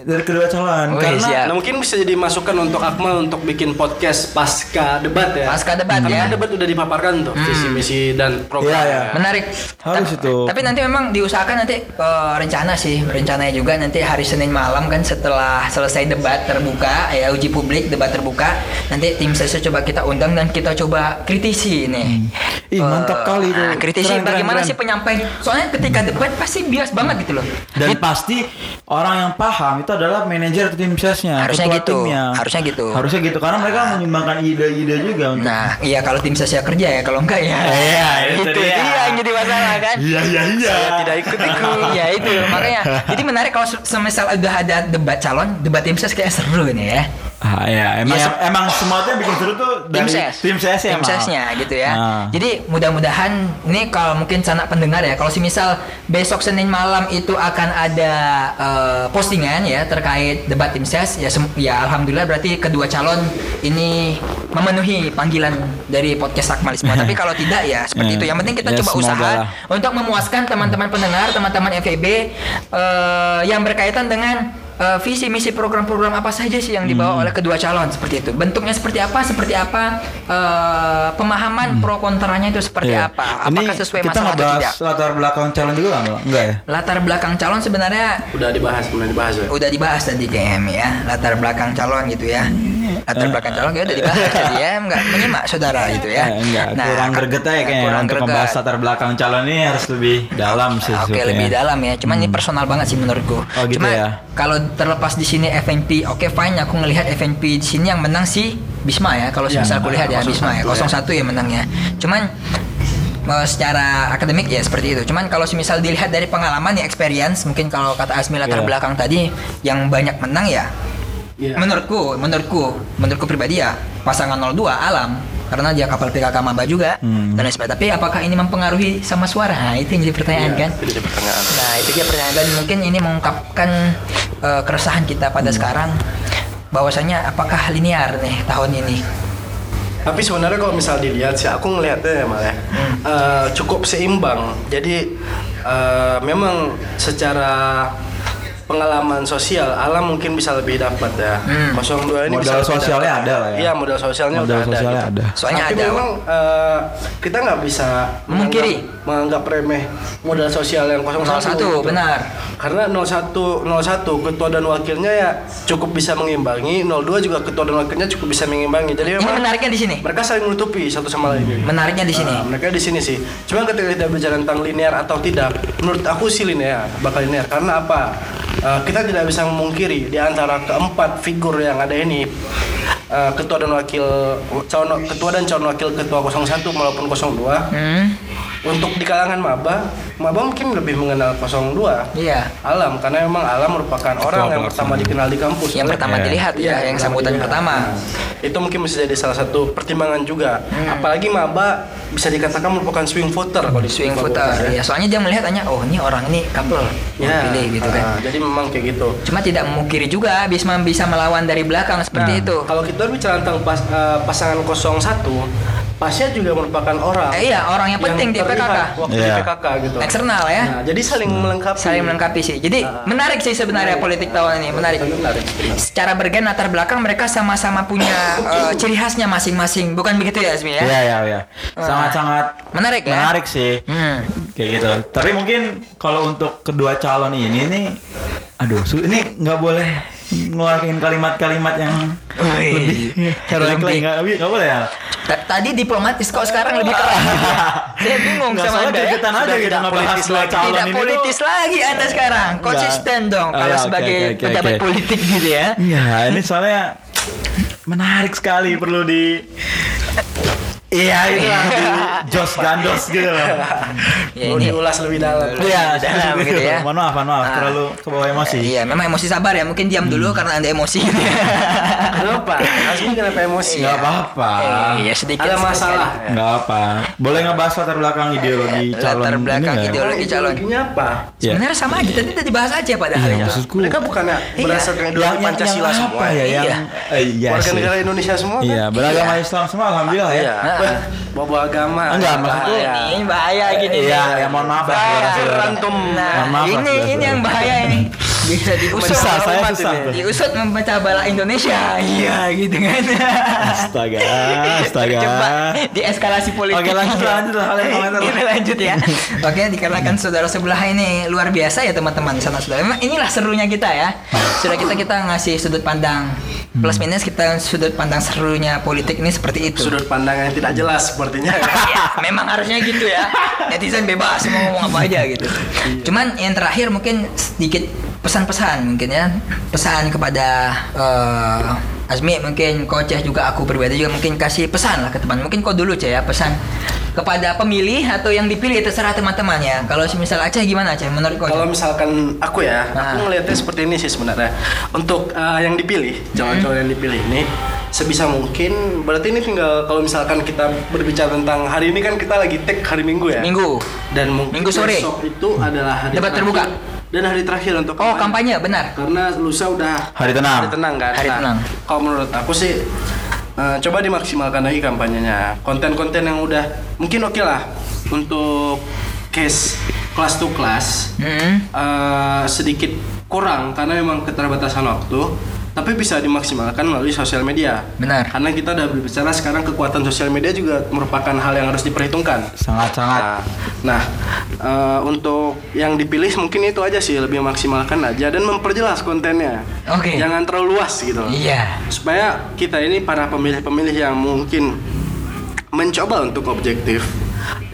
dari kedua calon Wih, karena siap. Nah mungkin bisa jadi masukan untuk Akmal untuk bikin podcast pasca debat ya. Pasca debat, Karena ya. kan debat udah dipaparkan tuh visi misi dan program. Iya, iya. Menarik. Harus Ta- itu. Tapi nanti memang diusahakan nanti eh, rencana sih, rencananya juga nanti hari Senin malam kan setelah selesai debat terbuka ya uji publik debat terbuka, nanti tim saya coba kita undang dan kita coba kritisi nih. Ih, mantap kali itu. nah, kritisi Keren, bagaimana keren. sih penyampaian. Soalnya ketika debat pasti bias banget gitu loh. dan pasti orang yang paham itu adalah manajer tim sesnya, Harusnya gitu. timnya. Harusnya gitu. Harusnya gitu karena mereka menyumbangkan ide-ide juga untuk Nah, iya kalau tim saya kerja ya, kalau enggak ya. Iya, itu itu dia. dia yang jadi masalah kan. Iya iya iya. Saya tidak ikut ikut. Iya itu makanya. Jadi menarik kalau se- semisal udah ada debat calon, debat tim ses kayak seru nih ya. Ah, ya, emang Iya. emang semua yang bikin seru tuh Tim dari ses, tim ses ya. tim sesnya gitu ya. Ah. Jadi mudah-mudahan ini kalau mungkin sanak pendengar ya, kalau si misal besok Senin malam itu akan ada eh, postingan ya terkait debat tim ses ya, ya alhamdulillah berarti kedua calon ini memenuhi panggilan dari podcast Akmalisme. Tapi *laughs* kalau tidak ya seperti Ya. itu. Yang penting kita Ya, coba usaha lah. untuk memuaskan teman-teman pendengar, teman-teman FEB eh, yang berkaitan dengan eh, visi misi program-program apa saja sih yang dibawa oleh kedua calon seperti itu. Bentuknya seperti apa? Seperti apa? eh, pemahaman pro kontranya itu seperti Iya. apa? Ini Apakah sesuai kita masalah atau tidak? latar belakang calon juga nggak? Enggak ya? Latar belakang calon sebenarnya Udah dibahas, udah dibahas ya. udah dibahas tadi KM ya latar belakang calon gitu ya latar belakang calon udah dibahas *laughs* tadi ya nggak menyimak saudara gitu ya Eh, enggak, kurang kan- greget aja kayaknya kurang untuk membahas latar belakang calon ini harus lebih dalam sih. Oke sebetulnya. lebih dalam ya, cuman ini personal banget sih menurutku. Oh, gitu Cuma ya? kalau terlepas di sini FNP, oke fine aku ngelihat FNP di sini yang menang sih Bisma ya. Kalau Ya, misal aku lihat ya 01 Bisma ya, ya. 01 ya menangnya. Cuman eh, secara akademik ya seperti itu. Cuman kalau misal dilihat dari pengalaman ya experience, mungkin kalau kata Asmi latar Iya. belakang tadi yang banyak menang ya Iya. Menurutku, menurutku, menurutku pribadi ya pasangan 02 alam karena dia kapal PKK Maba juga Hmm. dan sebagainya. Tapi apakah ini mempengaruhi sama suara? Nah, itu yang jadi pertanyaan Iya, kan. itu jadi pertanyaan. Nah, itu dia pertanyaan dan mungkin ini mengungkapkan eh, keresahan kita pada sekarang bahwasanya apakah linear nih tahun ini? Tapi sebenarnya kalau misal dilihat sih, aku ngelihatnya ya malah eh, cukup seimbang. Jadi eh, memang secara pengalaman sosial alam mungkin bisa lebih dapat ya. Hmm. 02 ini Modal bisa lebih sosialnya dapat. ada lah ya. Iya, modal sosialnya Modal udah ada. sosialnya gitu. ada. Soalnya Tapi ada. memang eh, kita nggak bisa Memungkiri. menganggap, menganggap remeh modal sosial yang 01. 01 gitu. benar. Karena 01 01 ketua dan wakilnya ya cukup bisa mengimbangi, 02 juga ketua dan wakilnya cukup bisa mengimbangi. Jadi Ini memang menariknya di sini. mereka saling menutupi satu sama lain. Menariknya di sini. Ah, mereka di sini sih. Cuma ketika kita bicara tentang linear atau tidak, menurut aku sih linear, bakal linear. Karena apa? Eh, kita tidak bisa memungkiri di antara keempat figur yang ada ini eh, ketua dan wakil calon ketua dan calon wakil ketua 01 maupun 02 Hmm. Untuk di kalangan maba maba mungkin lebih mengenal 02 Iya. alam karena memang alam merupakan orang yang pertama dikenal di kampus Yang Oleh- pertama Iya. dilihat ya, Iya, yang sambutan iya. pertama. Nah, itu mungkin bisa jadi salah satu pertimbangan juga. Hmm. Apalagi maba bisa dikatakan merupakan swing voter kalau di Swing voter. ya. Ya, soalnya dia melihat hanya oh ini orang ini couple Ya, pilih gitu kan. ah, jadi memang kayak gitu. Cuma tidak memungkiri juga Bisma bisa melawan dari belakang seperti Nah. itu. Kalau kita bicara tentang pas, eh, pasangan 01, Pasya juga merupakan orang. Eh, iya, orang yang penting di PKK. Waktu Iya. di PKK gitu. Eksternal ya. Nah, jadi saling melengkapi. saling melengkapi sih. Jadi Ah. menarik sih sebenarnya politik tahun ini, menarik. Menarik. Secara bergen latar belakang mereka sama-sama punya eh, ciri khasnya masing-masing, bukan begitu ya Azmi ya? Iya, iya, iya. Sangat-sangat Menarik ya? Menarik sih. Hmm. Kayak gitu. Tapi mungkin kalau untuk kedua calon ini nih aduh, ini nggak boleh ngeluarin kalimat-kalimat yang lebih heroik lagi nggak nggak boleh ya Ta- Tadi diplomatis kok sekarang lebih keras. gitu ya? Saya bingung Nggak sama Anda ya. aja ngebahas politis dua lagi. calon Tidak ini tuh. politis lagi Anda sekarang. Nggak. Konsisten dong Oh, kalau ya, oke, sebagai pejabat politik gitu ya. Iya, ini soalnya menarik sekali perlu di Iya itu lah di Jos Gandos gitu loh. *laughs* Ya, Mau ini diulas lebih dalam. Iya, dalam gitu ya. Mohon maaf, mohon maaf, Ah. terlalu kebawa emosi. Iya, memang emosi sabar ya. Mungkin diam dulu karena Anda emosi gitu ya. Kenapa? Asmi kenapa emosi? Nggak apa-apa. Iya, sedikit. Ada masalah. Nggak apa. Boleh ngebahas latar belakang ideologi calon Latar ini belakang ideologi calon. Ideologinya apa? Iya. Sebenarnya sama aja, tadi tadi dibahas aja padahal Iya, itu. maksudku. Mereka bukannya Iya. berdasarkan ideologi Pancasila yang semua. apa ya? Yang Iya. eh, iya Warga negara Indonesia semua kan? Iya, beragama Iya. Islam semua alhamdulillah ya. Iya. Nah. Bawa agama. Enggak, maksudku- Bahaya. Ini bahaya gini. Iya, nih. ya mohon maaf lah, Bahaya. Antum. Nah, lah, ini ini yang bahaya ini. Bisa diusut. Susah, saya susah. Diusut memecah bala Indonesia. Iya, gitu kan. Astaga, astaga. Coba dieskalasi politik. Oke, lanjut lah, lanjut. Kita lanjut ya. Oke, dikarenakan saudara sebelah ini luar biasa ya teman-teman sana saudara. Memang inilah serunya kita ya. Sudah kita kita ngasih sudut pandang plus minus kita sudut pandang serunya politik ini seperti itu. Sudut pandang yang tidak jelas sepertinya. *laughs* ya, memang harusnya gitu ya. Netizen bebas mau ngomong apa aja gitu. Cuman yang terakhir mungkin sedikit pesan-pesan mungkin ya. Pesan kepada eh, Azmi mungkin Koceh juga aku pribadi juga mungkin kasih pesan lah ke teman. Mungkin kau dulu Ceh ya pesan kepada pemilih atau yang dipilih terserah teman-teman ya. Kalau misal Aceh gimana Aceh menurut kau? Kalau misalkan aku ya, Nah. aku ngelihatnya seperti ini sih sebenarnya. Untuk uh, yang dipilih, calon-calon yang dipilih ini sebisa mungkin berarti ini tinggal kalau misalkan kita berbicara tentang hari ini kan kita lagi take hari Minggu ya. Minggu. Dan mungkin Minggu sore. besok itu adalah hari Debat terakhir terbuka. Dan hari terakhir untuk Oh, kampanye benar. Karena lusa udah Hari tenang. Hari tenang kan. Hari Nah, tenang. Kalau menurut aku sih eh, coba dimaksimalkan lagi kampanyenya. Konten-konten yang udah mungkin oke lah untuk case kelas to kelas Hmm. eh, sedikit kurang karena memang keterbatasan waktu tapi bisa dimaksimalkan melalui sosial media Benar. karena kita udah berbicara sekarang kekuatan sosial media juga merupakan hal yang harus diperhitungkan Sangat-sangat. Nah, nah, eh, untuk yang dipilih mungkin itu aja sih lebih maksimalkan aja dan memperjelas kontennya. Oke. Jangan terlalu luas gitu. Iya. Supaya kita ini para pemilih-pemilih yang mungkin mencoba untuk objektif,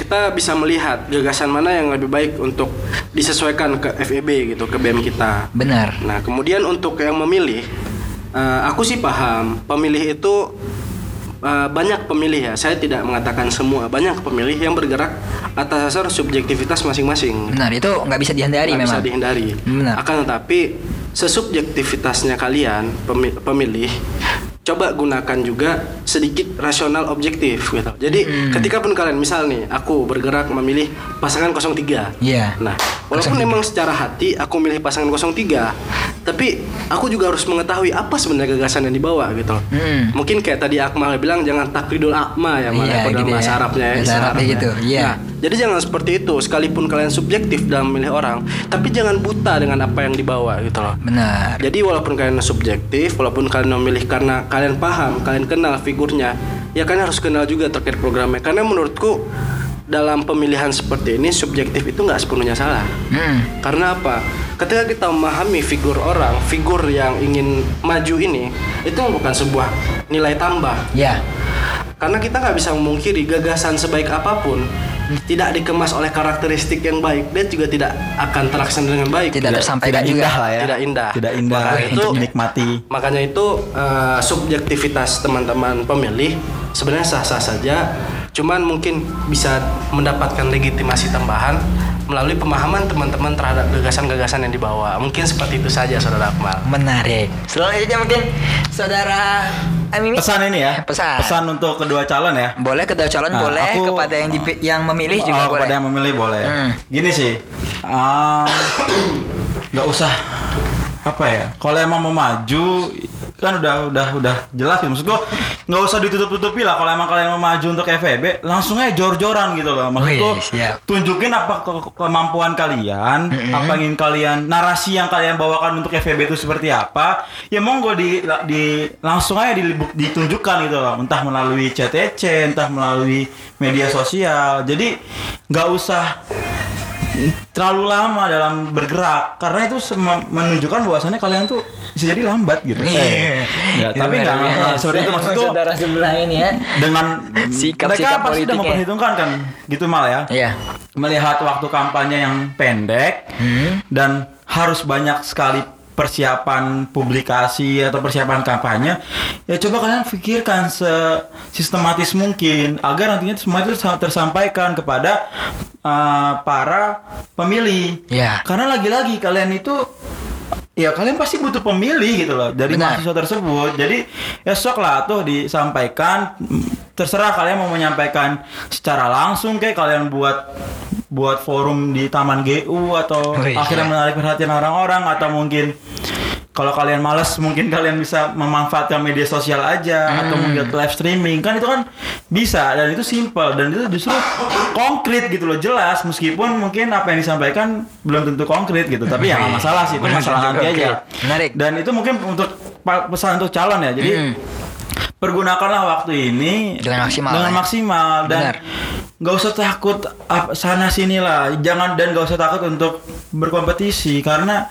kita bisa melihat gagasan mana yang lebih baik untuk disesuaikan ke FEB gitu, ke BEM kita. Benar. Nah, kemudian untuk yang memilih, eh, aku sih paham pemilih itu eh, banyak pemilih ya. Saya tidak mengatakan semua, banyak pemilih yang bergerak atas dasar subjektivitas masing-masing. Benar, itu nggak bisa dihindari bisa memang. dihindari. Benar. Akan tetapi sesubjektivitasnya kalian pemi- pemilih coba gunakan juga sedikit rasional objektif gitu. Jadi Hmm. ketika pun kalian misal nih aku bergerak memilih pasangan 03. Iya. Nah, walaupun 03. memang secara hati aku milih pasangan 03, tapi aku juga harus mengetahui apa sebenarnya gagasan yang dibawa gitu. Hmm. Mungkin kayak tadi Akmal bilang jangan taklidul akma ya, Iya, mana dalam gitu bahasa ya. Arabnya ya. Bahasa Arabnya Arabnya. gitu, iya. Nah, jadi jangan seperti itu, sekalipun kalian subjektif dalam memilih orang, tapi jangan buta dengan apa yang dibawa gitu loh. Benar. Jadi walaupun kalian subjektif, walaupun kalian memilih karena kalian paham, kalian kenal figurnya, ya kalian harus kenal juga terkait programnya. Karena menurutku dalam pemilihan seperti ini subjektif itu nggak sepenuhnya salah. Hmm. Karena apa? Ketika kita memahami figur orang, figur yang ingin maju ini, itu bukan sebuah nilai tambah. Ya. Karena kita nggak bisa memungkiri gagasan sebaik apa pun tidak dikemas oleh karakteristik yang baik, dia juga tidak akan terlaksana dengan baik. Tidak tersampaikan tidak juga. indah lah ya. Tidak indah. Tidak indah Maka itu untuk dinikmati. makanya itu eh, subjektivitas teman-teman pemilih sebenarnya sah-sah saja. Cuman mungkin bisa mendapatkan legitimasi tambahan melalui pemahaman teman-teman terhadap gagasan-gagasan yang dibawa. Mungkin seperti itu saja, Saudara Akmal. Menarik. Selanjutnya mungkin saudara Amimi. Pesan ini ya. Pesan. Pesan untuk kedua calon ya. Boleh kedua calon Nah, boleh aku- kepada yang dipi- yang memilih juga oh, boleh. kepada yang memilih boleh. Hmm. Gini sih, um, *coughs* nggak usah apa ya. Kalau emang mau maju, kan udah udah udah jelas ya. Maksud gua nggak usah ditutup-tutupi lah. Kalau emang kalian mau maju untuk FEB, langsung aja jor-joran gitu loh. Maksud Wih, gua, siap. tunjukin apa ke- kemampuan kalian, apa yang ingin kalian, narasi yang kalian bawakan untuk FEB itu seperti apa. Ya monggo di, di langsung aja dilibuk- ditunjukkan gitu loh. Entah melalui CTC, entah melalui media sosial. Jadi nggak usah terlalu lama dalam bergerak karena itu menunjukkan bahwasannya kalian tuh bisa jadi lambat gitu. Eh, ya, tapi nggak Luar nggak seperti itu biasa. maksudku Saudara sebelah ini ya. dengan Sikap-sikap mereka pasti politiknya. sudah memperhitungkan kan gitu mal ya Iya. melihat waktu kampanye yang pendek Hmm. dan harus banyak sekali persiapan publikasi atau persiapan kampanye ya coba kalian pikirkan sistematis mungkin agar nantinya semua itu tersa- tersampaikan kepada uh, para pemilih Iya. karena lagi-lagi kalian itu ya kalian pasti butuh pemilih gitu loh dari Benar. mahasiswa tersebut jadi ya sok lah tuh disampaikan terserah kalian mau menyampaikan secara langsung kayak kalian buat buat forum di taman GU atau akhirnya iya. menarik perhatian orang-orang atau mungkin kalau kalian males mungkin kalian bisa memanfaatkan media sosial aja atau Hmm. mungkin live streaming kan itu kan bisa dan itu simple dan itu justru konkret gitu loh jelas meskipun mungkin apa yang disampaikan belum tentu konkret gitu tapi ya nggak masalah sih itu masalah nanti aja. Menarik. dan itu mungkin untuk pesan untuk calon ya jadi Hmm. pergunakanlah waktu ini Dengan maksimal, dengan ya. maksimal dan Benar. nggak usah takut sana sini lah jangan dan nggak usah takut untuk berkompetisi karena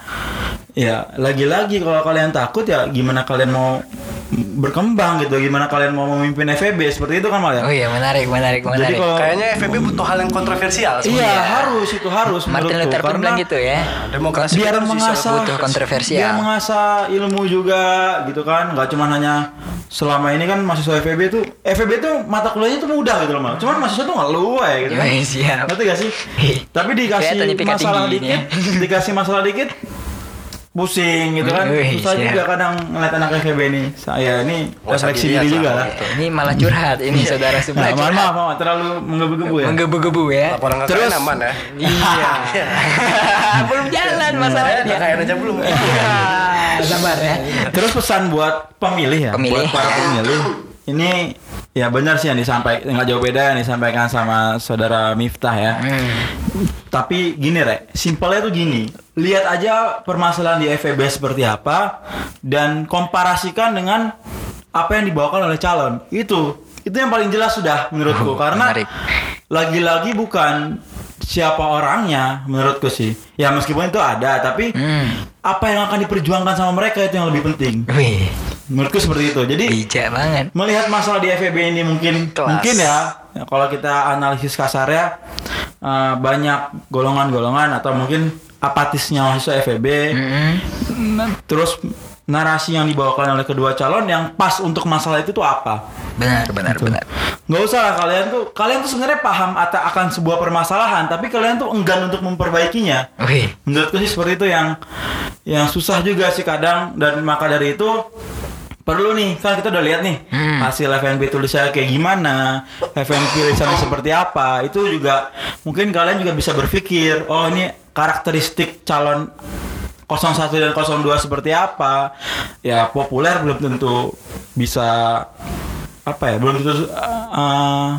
ya lagi-lagi kalau kalian takut ya gimana kalian mau berkembang gitu gimana kalian mau memimpin FEB seperti itu kan Mal ya Oh iya menarik menarik Jadi menarik. kalau- Kayaknya FVB butuh hal yang kontroversial. iya sebenarnya. harus itu harus Martin. Luther pun Karena bilang gitu ya. Demokrasi biar mengasah butuh kontroversial. biar mengasah ilmu juga gitu kan nggak cuma hanya selama ini kan mahasiswa FEB itu FEB itu mata kuliahnya tuh mudah gitu loh mal cuman mahasiswa tuh ngeluh ya gitu Iya, siap. ngerti gak sih *laughs* tapi dikasih masalah dikit dikasih masalah dikit pusing gitu kan Wih, susah siap. juga kadang ngeliat anak FEB ini saya ini usah refleksi diri juga lah itu. Ini malah curhat ini saudara nah, sebelah mohon curhat. maaf, maaf terlalu menggebu-gebu ya Menggebu-gebu ya. Laporan KKN Terus- aman ya. Iya. *laughs* Belum jalan masalahnya. KKN aja belum. Ah, Sabar ya. Terus pesan buat pemilih ya, Pemilih. buat para pemilih. Ini ya benar sih yang disampaikan nggak jauh beda yang disampaikan sama saudara Miftah ya. Hmm. Tapi gini Rek, simpelnya tuh gini. Lihat aja permasalahan di FEB seperti apa dan komparasikan dengan apa yang dibawakan oleh calon. Itu itu yang paling jelas sudah menurutku karena menarik. lagi-lagi bukan siapa orangnya menurutku sih. Ya meskipun itu ada, tapi Hmm. apa yang akan diperjuangkan sama mereka itu yang lebih penting. Wih, Menurutku seperti itu. Jadi bijak banget. melihat masalah di FEB ini mungkin Kelas. mungkin ya ya, kalau kita analisis kasarnya eh, banyak golongan-golongan atau mungkin apatisnya mahasiswa FEB Mm-mm. terus narasi yang dibawakan oleh kedua calon yang pas untuk masalah itu tuh apa Benar, benar, Gitu. benar. nggak usah lah kalian tuh kalian tuh sebenarnya paham ata- akan sebuah permasalahan tapi kalian tuh enggan untuk memperbaikinya Wih, menurutku sih seperti itu yang yang susah juga sih kadang dan maka dari itu perlu nih kan kita udah lihat nih Hmm. hasil FNP tulisnya kayak gimana FNP tulisannya seperti apa itu juga mungkin kalian juga bisa berpikir oh ini karakteristik calon 01 dan 02 seperti apa ya populer belum tentu bisa apa ya belum tentu uh,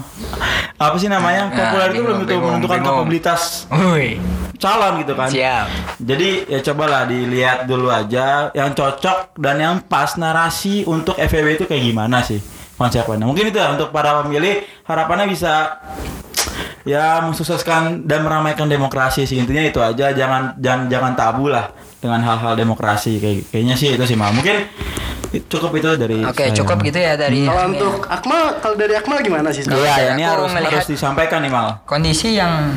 apa sih namanya Nah, populer itu belum tentu menentukan bingung. kapabilitas calon gitu kan. siap. Jadi ya cobalah dilihat dulu aja yang cocok dan yang pas narasi untuk FEB itu kayak gimana sih konsepnya. Mungkin itu ya untuk para pemilih harapannya bisa ya mensukseskan dan meramaikan demokrasi sih intinya itu aja jangan jangan jangan tabu lah dengan hal-hal demokrasi kayak kayaknya sih itu sih mal mungkin cukup itu dari Oke, saya. cukup gitu ya dari Kalau untuk Akmal, kalau dari Akmal gimana sih? Iya, Kalau ya, dari ini harus harus disampaikan nih mal kondisi yang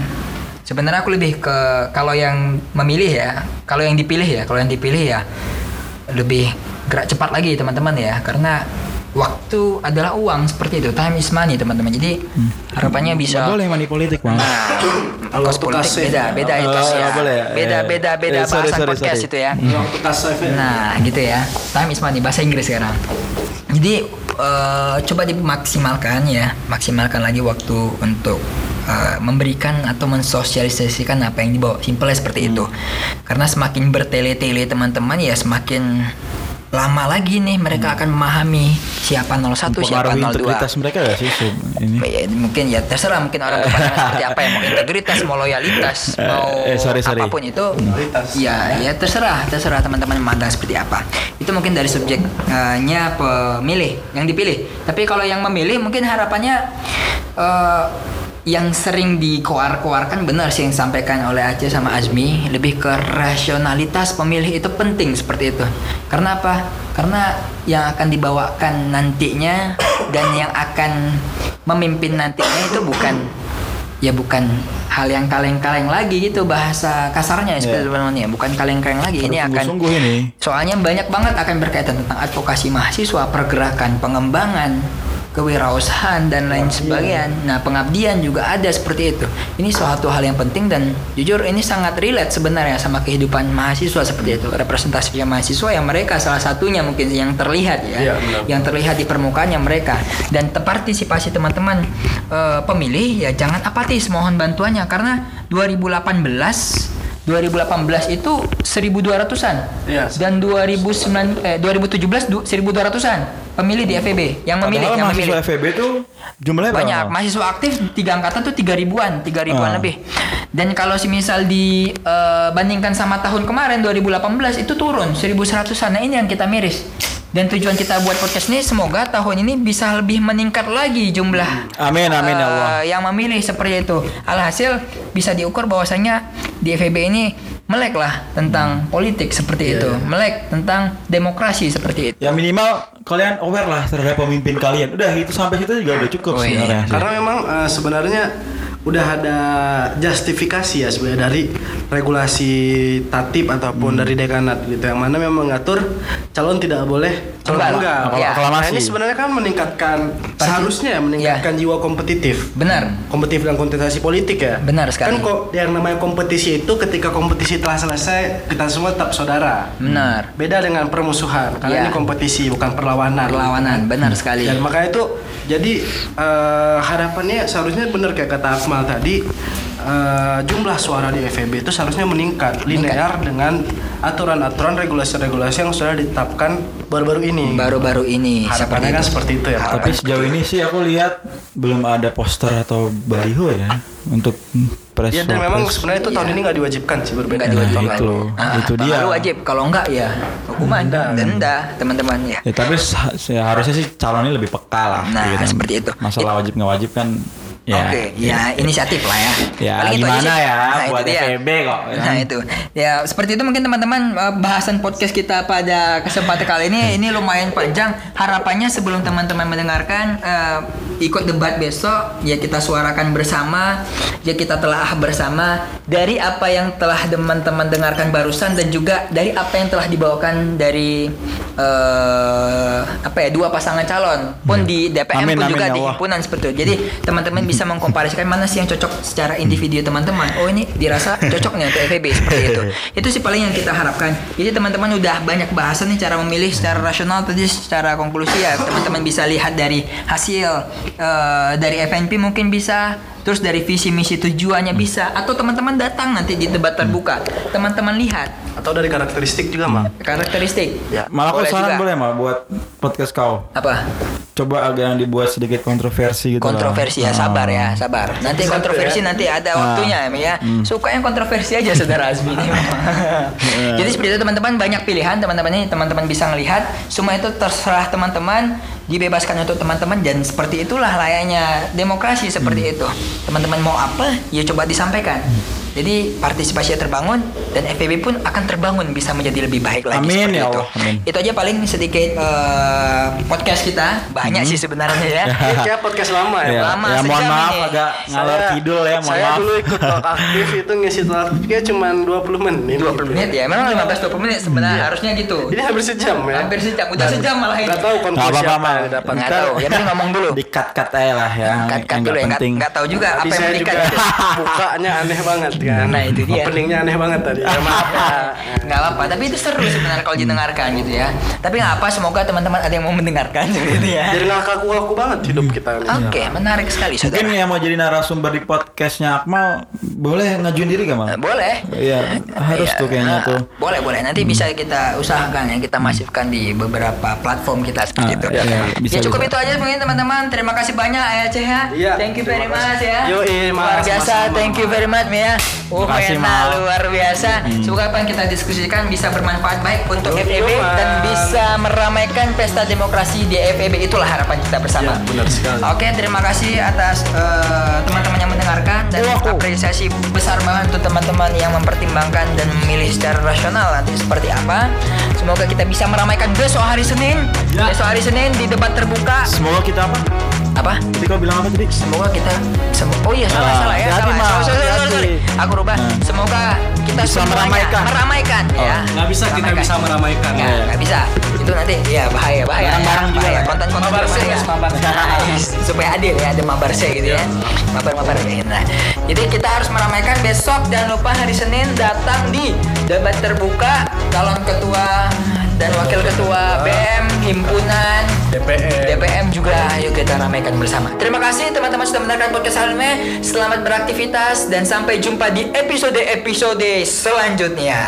sebenarnya aku lebih ke kalau yang memilih ya, kalau yang dipilih ya, kalau yang dipilih ya lebih gerak cepat lagi teman-teman ya, karena waktu adalah uang seperti itu, time is money teman-teman. Jadi harapannya bisa. Nggak boleh money politik mal Nah, Kalau kos politik kasih- beda, beda Oh, itu sih ya. boleh ya? Beda, Eh, beda, beda eh, sorry, bahasan sorry, podcast sorry. itu ya. Waktu kasih Nah, gitu ya. Time is money bahasa Inggris sekarang. Jadi eh, coba dimaksimalkan ya, maksimalkan lagi waktu untuk eh, memberikan atau mensosialisasikan apa yang dibawa. Simpelnya seperti itu. Karena semakin bertele-tele teman-teman ya semakin lama lagi nih mereka akan memahami siapa 01, siapa mempengaruhi 02. integritas mereka gak sih Sub? ini Ya, mungkin ya terserah mungkin orang *laughs* berpandangan seperti apa ya mau integritas mau loyalitas Eh, mau eh, sorry, sorry. apa pun itu Loyalitas. ya ya terserah terserah teman-teman memandang seperti apa itu mungkin dari subjeknya pemilih yang dipilih tapi kalau yang memilih mungkin harapannya eh, yang sering dikoar-koarkan benar sih yang disampaikan oleh Aceh sama Azmi lebih ke rasionalitas pemilih itu penting seperti itu. Karena apa? Karena yang akan dibawakan nantinya dan yang akan memimpin nantinya itu bukan ya bukan hal yang kaleng-kaleng lagi gitu bahasa kasarnya Iya. seperti teman-teman ya bukan kaleng-kaleng lagi. Ini akan sungguh ini. Soalnya banyak banget akan berkaitan tentang advokasi mahasiswa, pergerakan, pengembangan, kewirausahaan dan lain sebagainya. Nah, pengabdian juga ada seperti itu. Ini suatu hal yang penting dan jujur ini sangat relate sebenarnya sama kehidupan mahasiswa seperti itu. Representasinya mahasiswa yang mereka salah satunya mungkin yang terlihat ya, benar. yang terlihat di permukaannya mereka dan partisipasi teman-teman eh, pemilih ya jangan apatis mohon bantuannya karena 2018 2018 itu 1200-an Iya. dan 2009 eh 2017 du- 1200-an pemilih di FEB yang memilih Padahal yang mahasiswa memilih FEB tuh jumlahnya banyak berapa? mahasiswa aktif tiga angkatan tuh tiga ribuan tiga ribuan Ah. lebih dan kalau si misal dibandingkan sama tahun kemarin 2018 itu turun 1100an nah ini yang kita miris dan tujuan kita buat podcast ini semoga tahun ini bisa lebih meningkat lagi jumlah Amin amin ya Allah. eh, yang memilih seperti itu. Alhasil bisa diukur bahwasanya di FEB ini melek lah tentang politik seperti itu, melek tentang demokrasi seperti itu. Ya minimal kalian aware lah terhadap pemimpin kalian. Udah itu sampai situ juga udah cukup Oh, iya. sebenarnya. Karena memang eh, sebenarnya udah ada justifikasi ya sebenarnya dari regulasi tatip ataupun dari dekanat gitu yang mana memang mengatur calon tidak boleh calon Tunggal. tunggal. Iya. Nah, ini sebenarnya kan meningkatkan seharusnya ya meningkatkan jiwa kompetitif. Benar. Kompetitif dan kontestasi politik ya. Benar sekali. Kan kok yang namanya kompetisi itu ketika kompetisi telah selesai kita semua tetap saudara. Benar. Beda dengan permusuhan karena Iya. ini kompetisi bukan perlawanan. Perlawanan, benar sekali. Dan makanya itu jadi eh, harapannya seharusnya benar kayak kata Akmal tadi eh, jumlah suara di FEB itu seharusnya meningkat linear dengan aturan-aturan regulasi-regulasi yang sudah ditetapkan baru-baru ini. Baru-baru ini Harapannya kan seperti itu ya. Pak. Tapi sejauh ini sih aku lihat belum ada poster atau baliho ya untuk Press Ya dan memang press. sebenarnya itu tahun ini nggak diwajibkan sih berbeda. Dengan diwajibkan. tahun itu. lalu. Ah, Itu dia. lalu wajib. Kalau enggak ya hukuman denda teman-teman ya. Ya tapi sa- ya, harusnya sih calonnya lebih peka lah. Nah, gitu kan. seperti itu. Masalah wajib nggak wajib kan. Ya, Oke, ya inisiatif lah ya. Ya, Paling itu gimana sih. ya Nah, buat itu. FEB kok. ya Nah kan? itu ya seperti itu mungkin teman-teman eh, bahasan podcast kita pada kesempatan kali ini ini lumayan panjang harapannya sebelum teman-teman mendengarkan eh, ikut debat besok ya kita suarakan bersama ya kita telah bersama dari apa yang telah teman-teman dengarkan barusan dan juga dari apa yang telah dibawakan dari eh, apa ya dua pasangan calon pun di DPM Amin, pun amin, juga ya di himpunan seperti itu jadi teman-teman bisa mengkomparasikan mana sih yang cocok secara individu teman-teman. Oh ini dirasa cocok nih untuk FEB seperti itu. *laughs* Itu sih paling yang kita harapkan. Jadi teman-teman udah banyak bahasan nih cara memilih secara rasional tadi secara konklusi ya. Teman-teman bisa lihat dari hasil eh, dari FNP mungkin bisa terus dari visi misi tujuannya bisa atau teman-teman datang nanti di debat terbuka teman-teman lihat Atau dari karakteristik juga, Mak. karakteristik Ya. Malah kok Boleh saran juga. boleh mah buat podcast kau. apa Coba agak yang dibuat sedikit kontroversi gitu. lah. kontroversi ya Ah. sabar ya sabar nanti kontroversi ya. nanti ada Ah. waktunya ya suka yang kontroversi aja saudara Azmi ini *laughs* jadi seperti itu teman-teman banyak pilihan teman-teman ini teman-teman bisa ngelihat semua itu terserah teman-teman dibebaskan untuk teman-teman dan seperti itulah layaknya demokrasi seperti itu teman-teman mau apa ya coba disampaikan jadi partisipasi terbangun dan FPB pun akan terbangun bisa menjadi lebih baik lagi Amin, seperti ya itu. Amin. Itu aja paling sedikit eh, podcast kita banyak sih sebenarnya ya. *laughs* Kayak podcast lama ya, Ya. Lama, ya mohon maaf ini. agak ngalor kidul ya, mohon saya maaf. dulu ikut *laughs* talk aktif itu ngisi talk aktifnya cuma 20 menit. 20 menit ya memang 15 20 menit sebenarnya harusnya gitu Ini hampir sejam ya. hampir sejam udah sejam malah ini Gak tahu konklusi apa-apa, apa Mak. yang didapat. nggak tahu ya penting ngomong dulu Di cut cut aja lah ya. yang dulu ya nggak nggak penting. nggak tahu juga apa yang gitu. *laughs* bukanya aneh banget kan. Nah, itu dia. Openingnya aneh banget tadi. Ya, maaf ya. nggak apa tapi itu seru sebenarnya kalau didengarkan gitu ya tapi nggak apa semoga teman-teman ada yang mau *laughs* mendengarkan gitu ya. Jadi nggak kaku-kaku banget hidup kita ini. oke menarik sekali Mungkin saudara. yang mau jadi narasumber di podcastnya Akmal boleh ngajuin diri gak mal? Eh, boleh. Iya harus Iya, tuh kayaknya ah, tuh. boleh boleh. Nanti bisa kita usahakan ya kita masifkan di beberapa platform kita seperti Ah, itu. iya, iya, bisa, ya cukup bisa. itu aja mungkin teman-teman. Terima kasih banyak ya Ceh ya. Iya, thank you very much ya. Yoi, luar Mas, biasa sama-sama. thank you very much ya. Oh luar biasa. Semoga apa yang kita diskusikan bisa bermanfaat baik untuk FEB Mas. dan bisa meramaikan pesta demokrasi di FEB itulah harapan kita bersama Ya, benar sekali. Oke, terima kasih atas eh, teman-teman yang mendengarkan dan apresiasi besar banget untuk teman-teman yang mempertimbangkan dan memilih secara rasional nanti seperti apa. Semoga kita bisa meramaikan besok hari Senin. Ya. Besok hari Senin di debat terbuka. Semoga kita apa? Apa? Tadi kau bilang apa tadi? Semoga kita semo- Oh iya salah Ah, salah ya salah. Mal, Sorry, sorry, sorry, sorry. Aku rubah. Nah. Semoga kita Bisa meramaikan. meramaikan ya. Nggak bisa kita Meramaikan. bisa meramaikan. Nggak, nggak bisa. Itu nanti ya bahaya bahaya. Bareng-bareng juga ya. Konten-konten Mabar sih, mabar. *laughs* Supaya adil ya ada mabarse gitu ya mabar-mabar kayak gitu. nah jadi kita harus meramaikan besok jangan lupa hari Senin datang di debat terbuka calon ketua dan wakil ketua BM himpunan DPM. DPM juga ayo kita ramaikan bersama terima kasih teman-teman sudah mendengarkan podcast Halme selamat beraktivitas dan sampai jumpa di episode-episode selanjutnya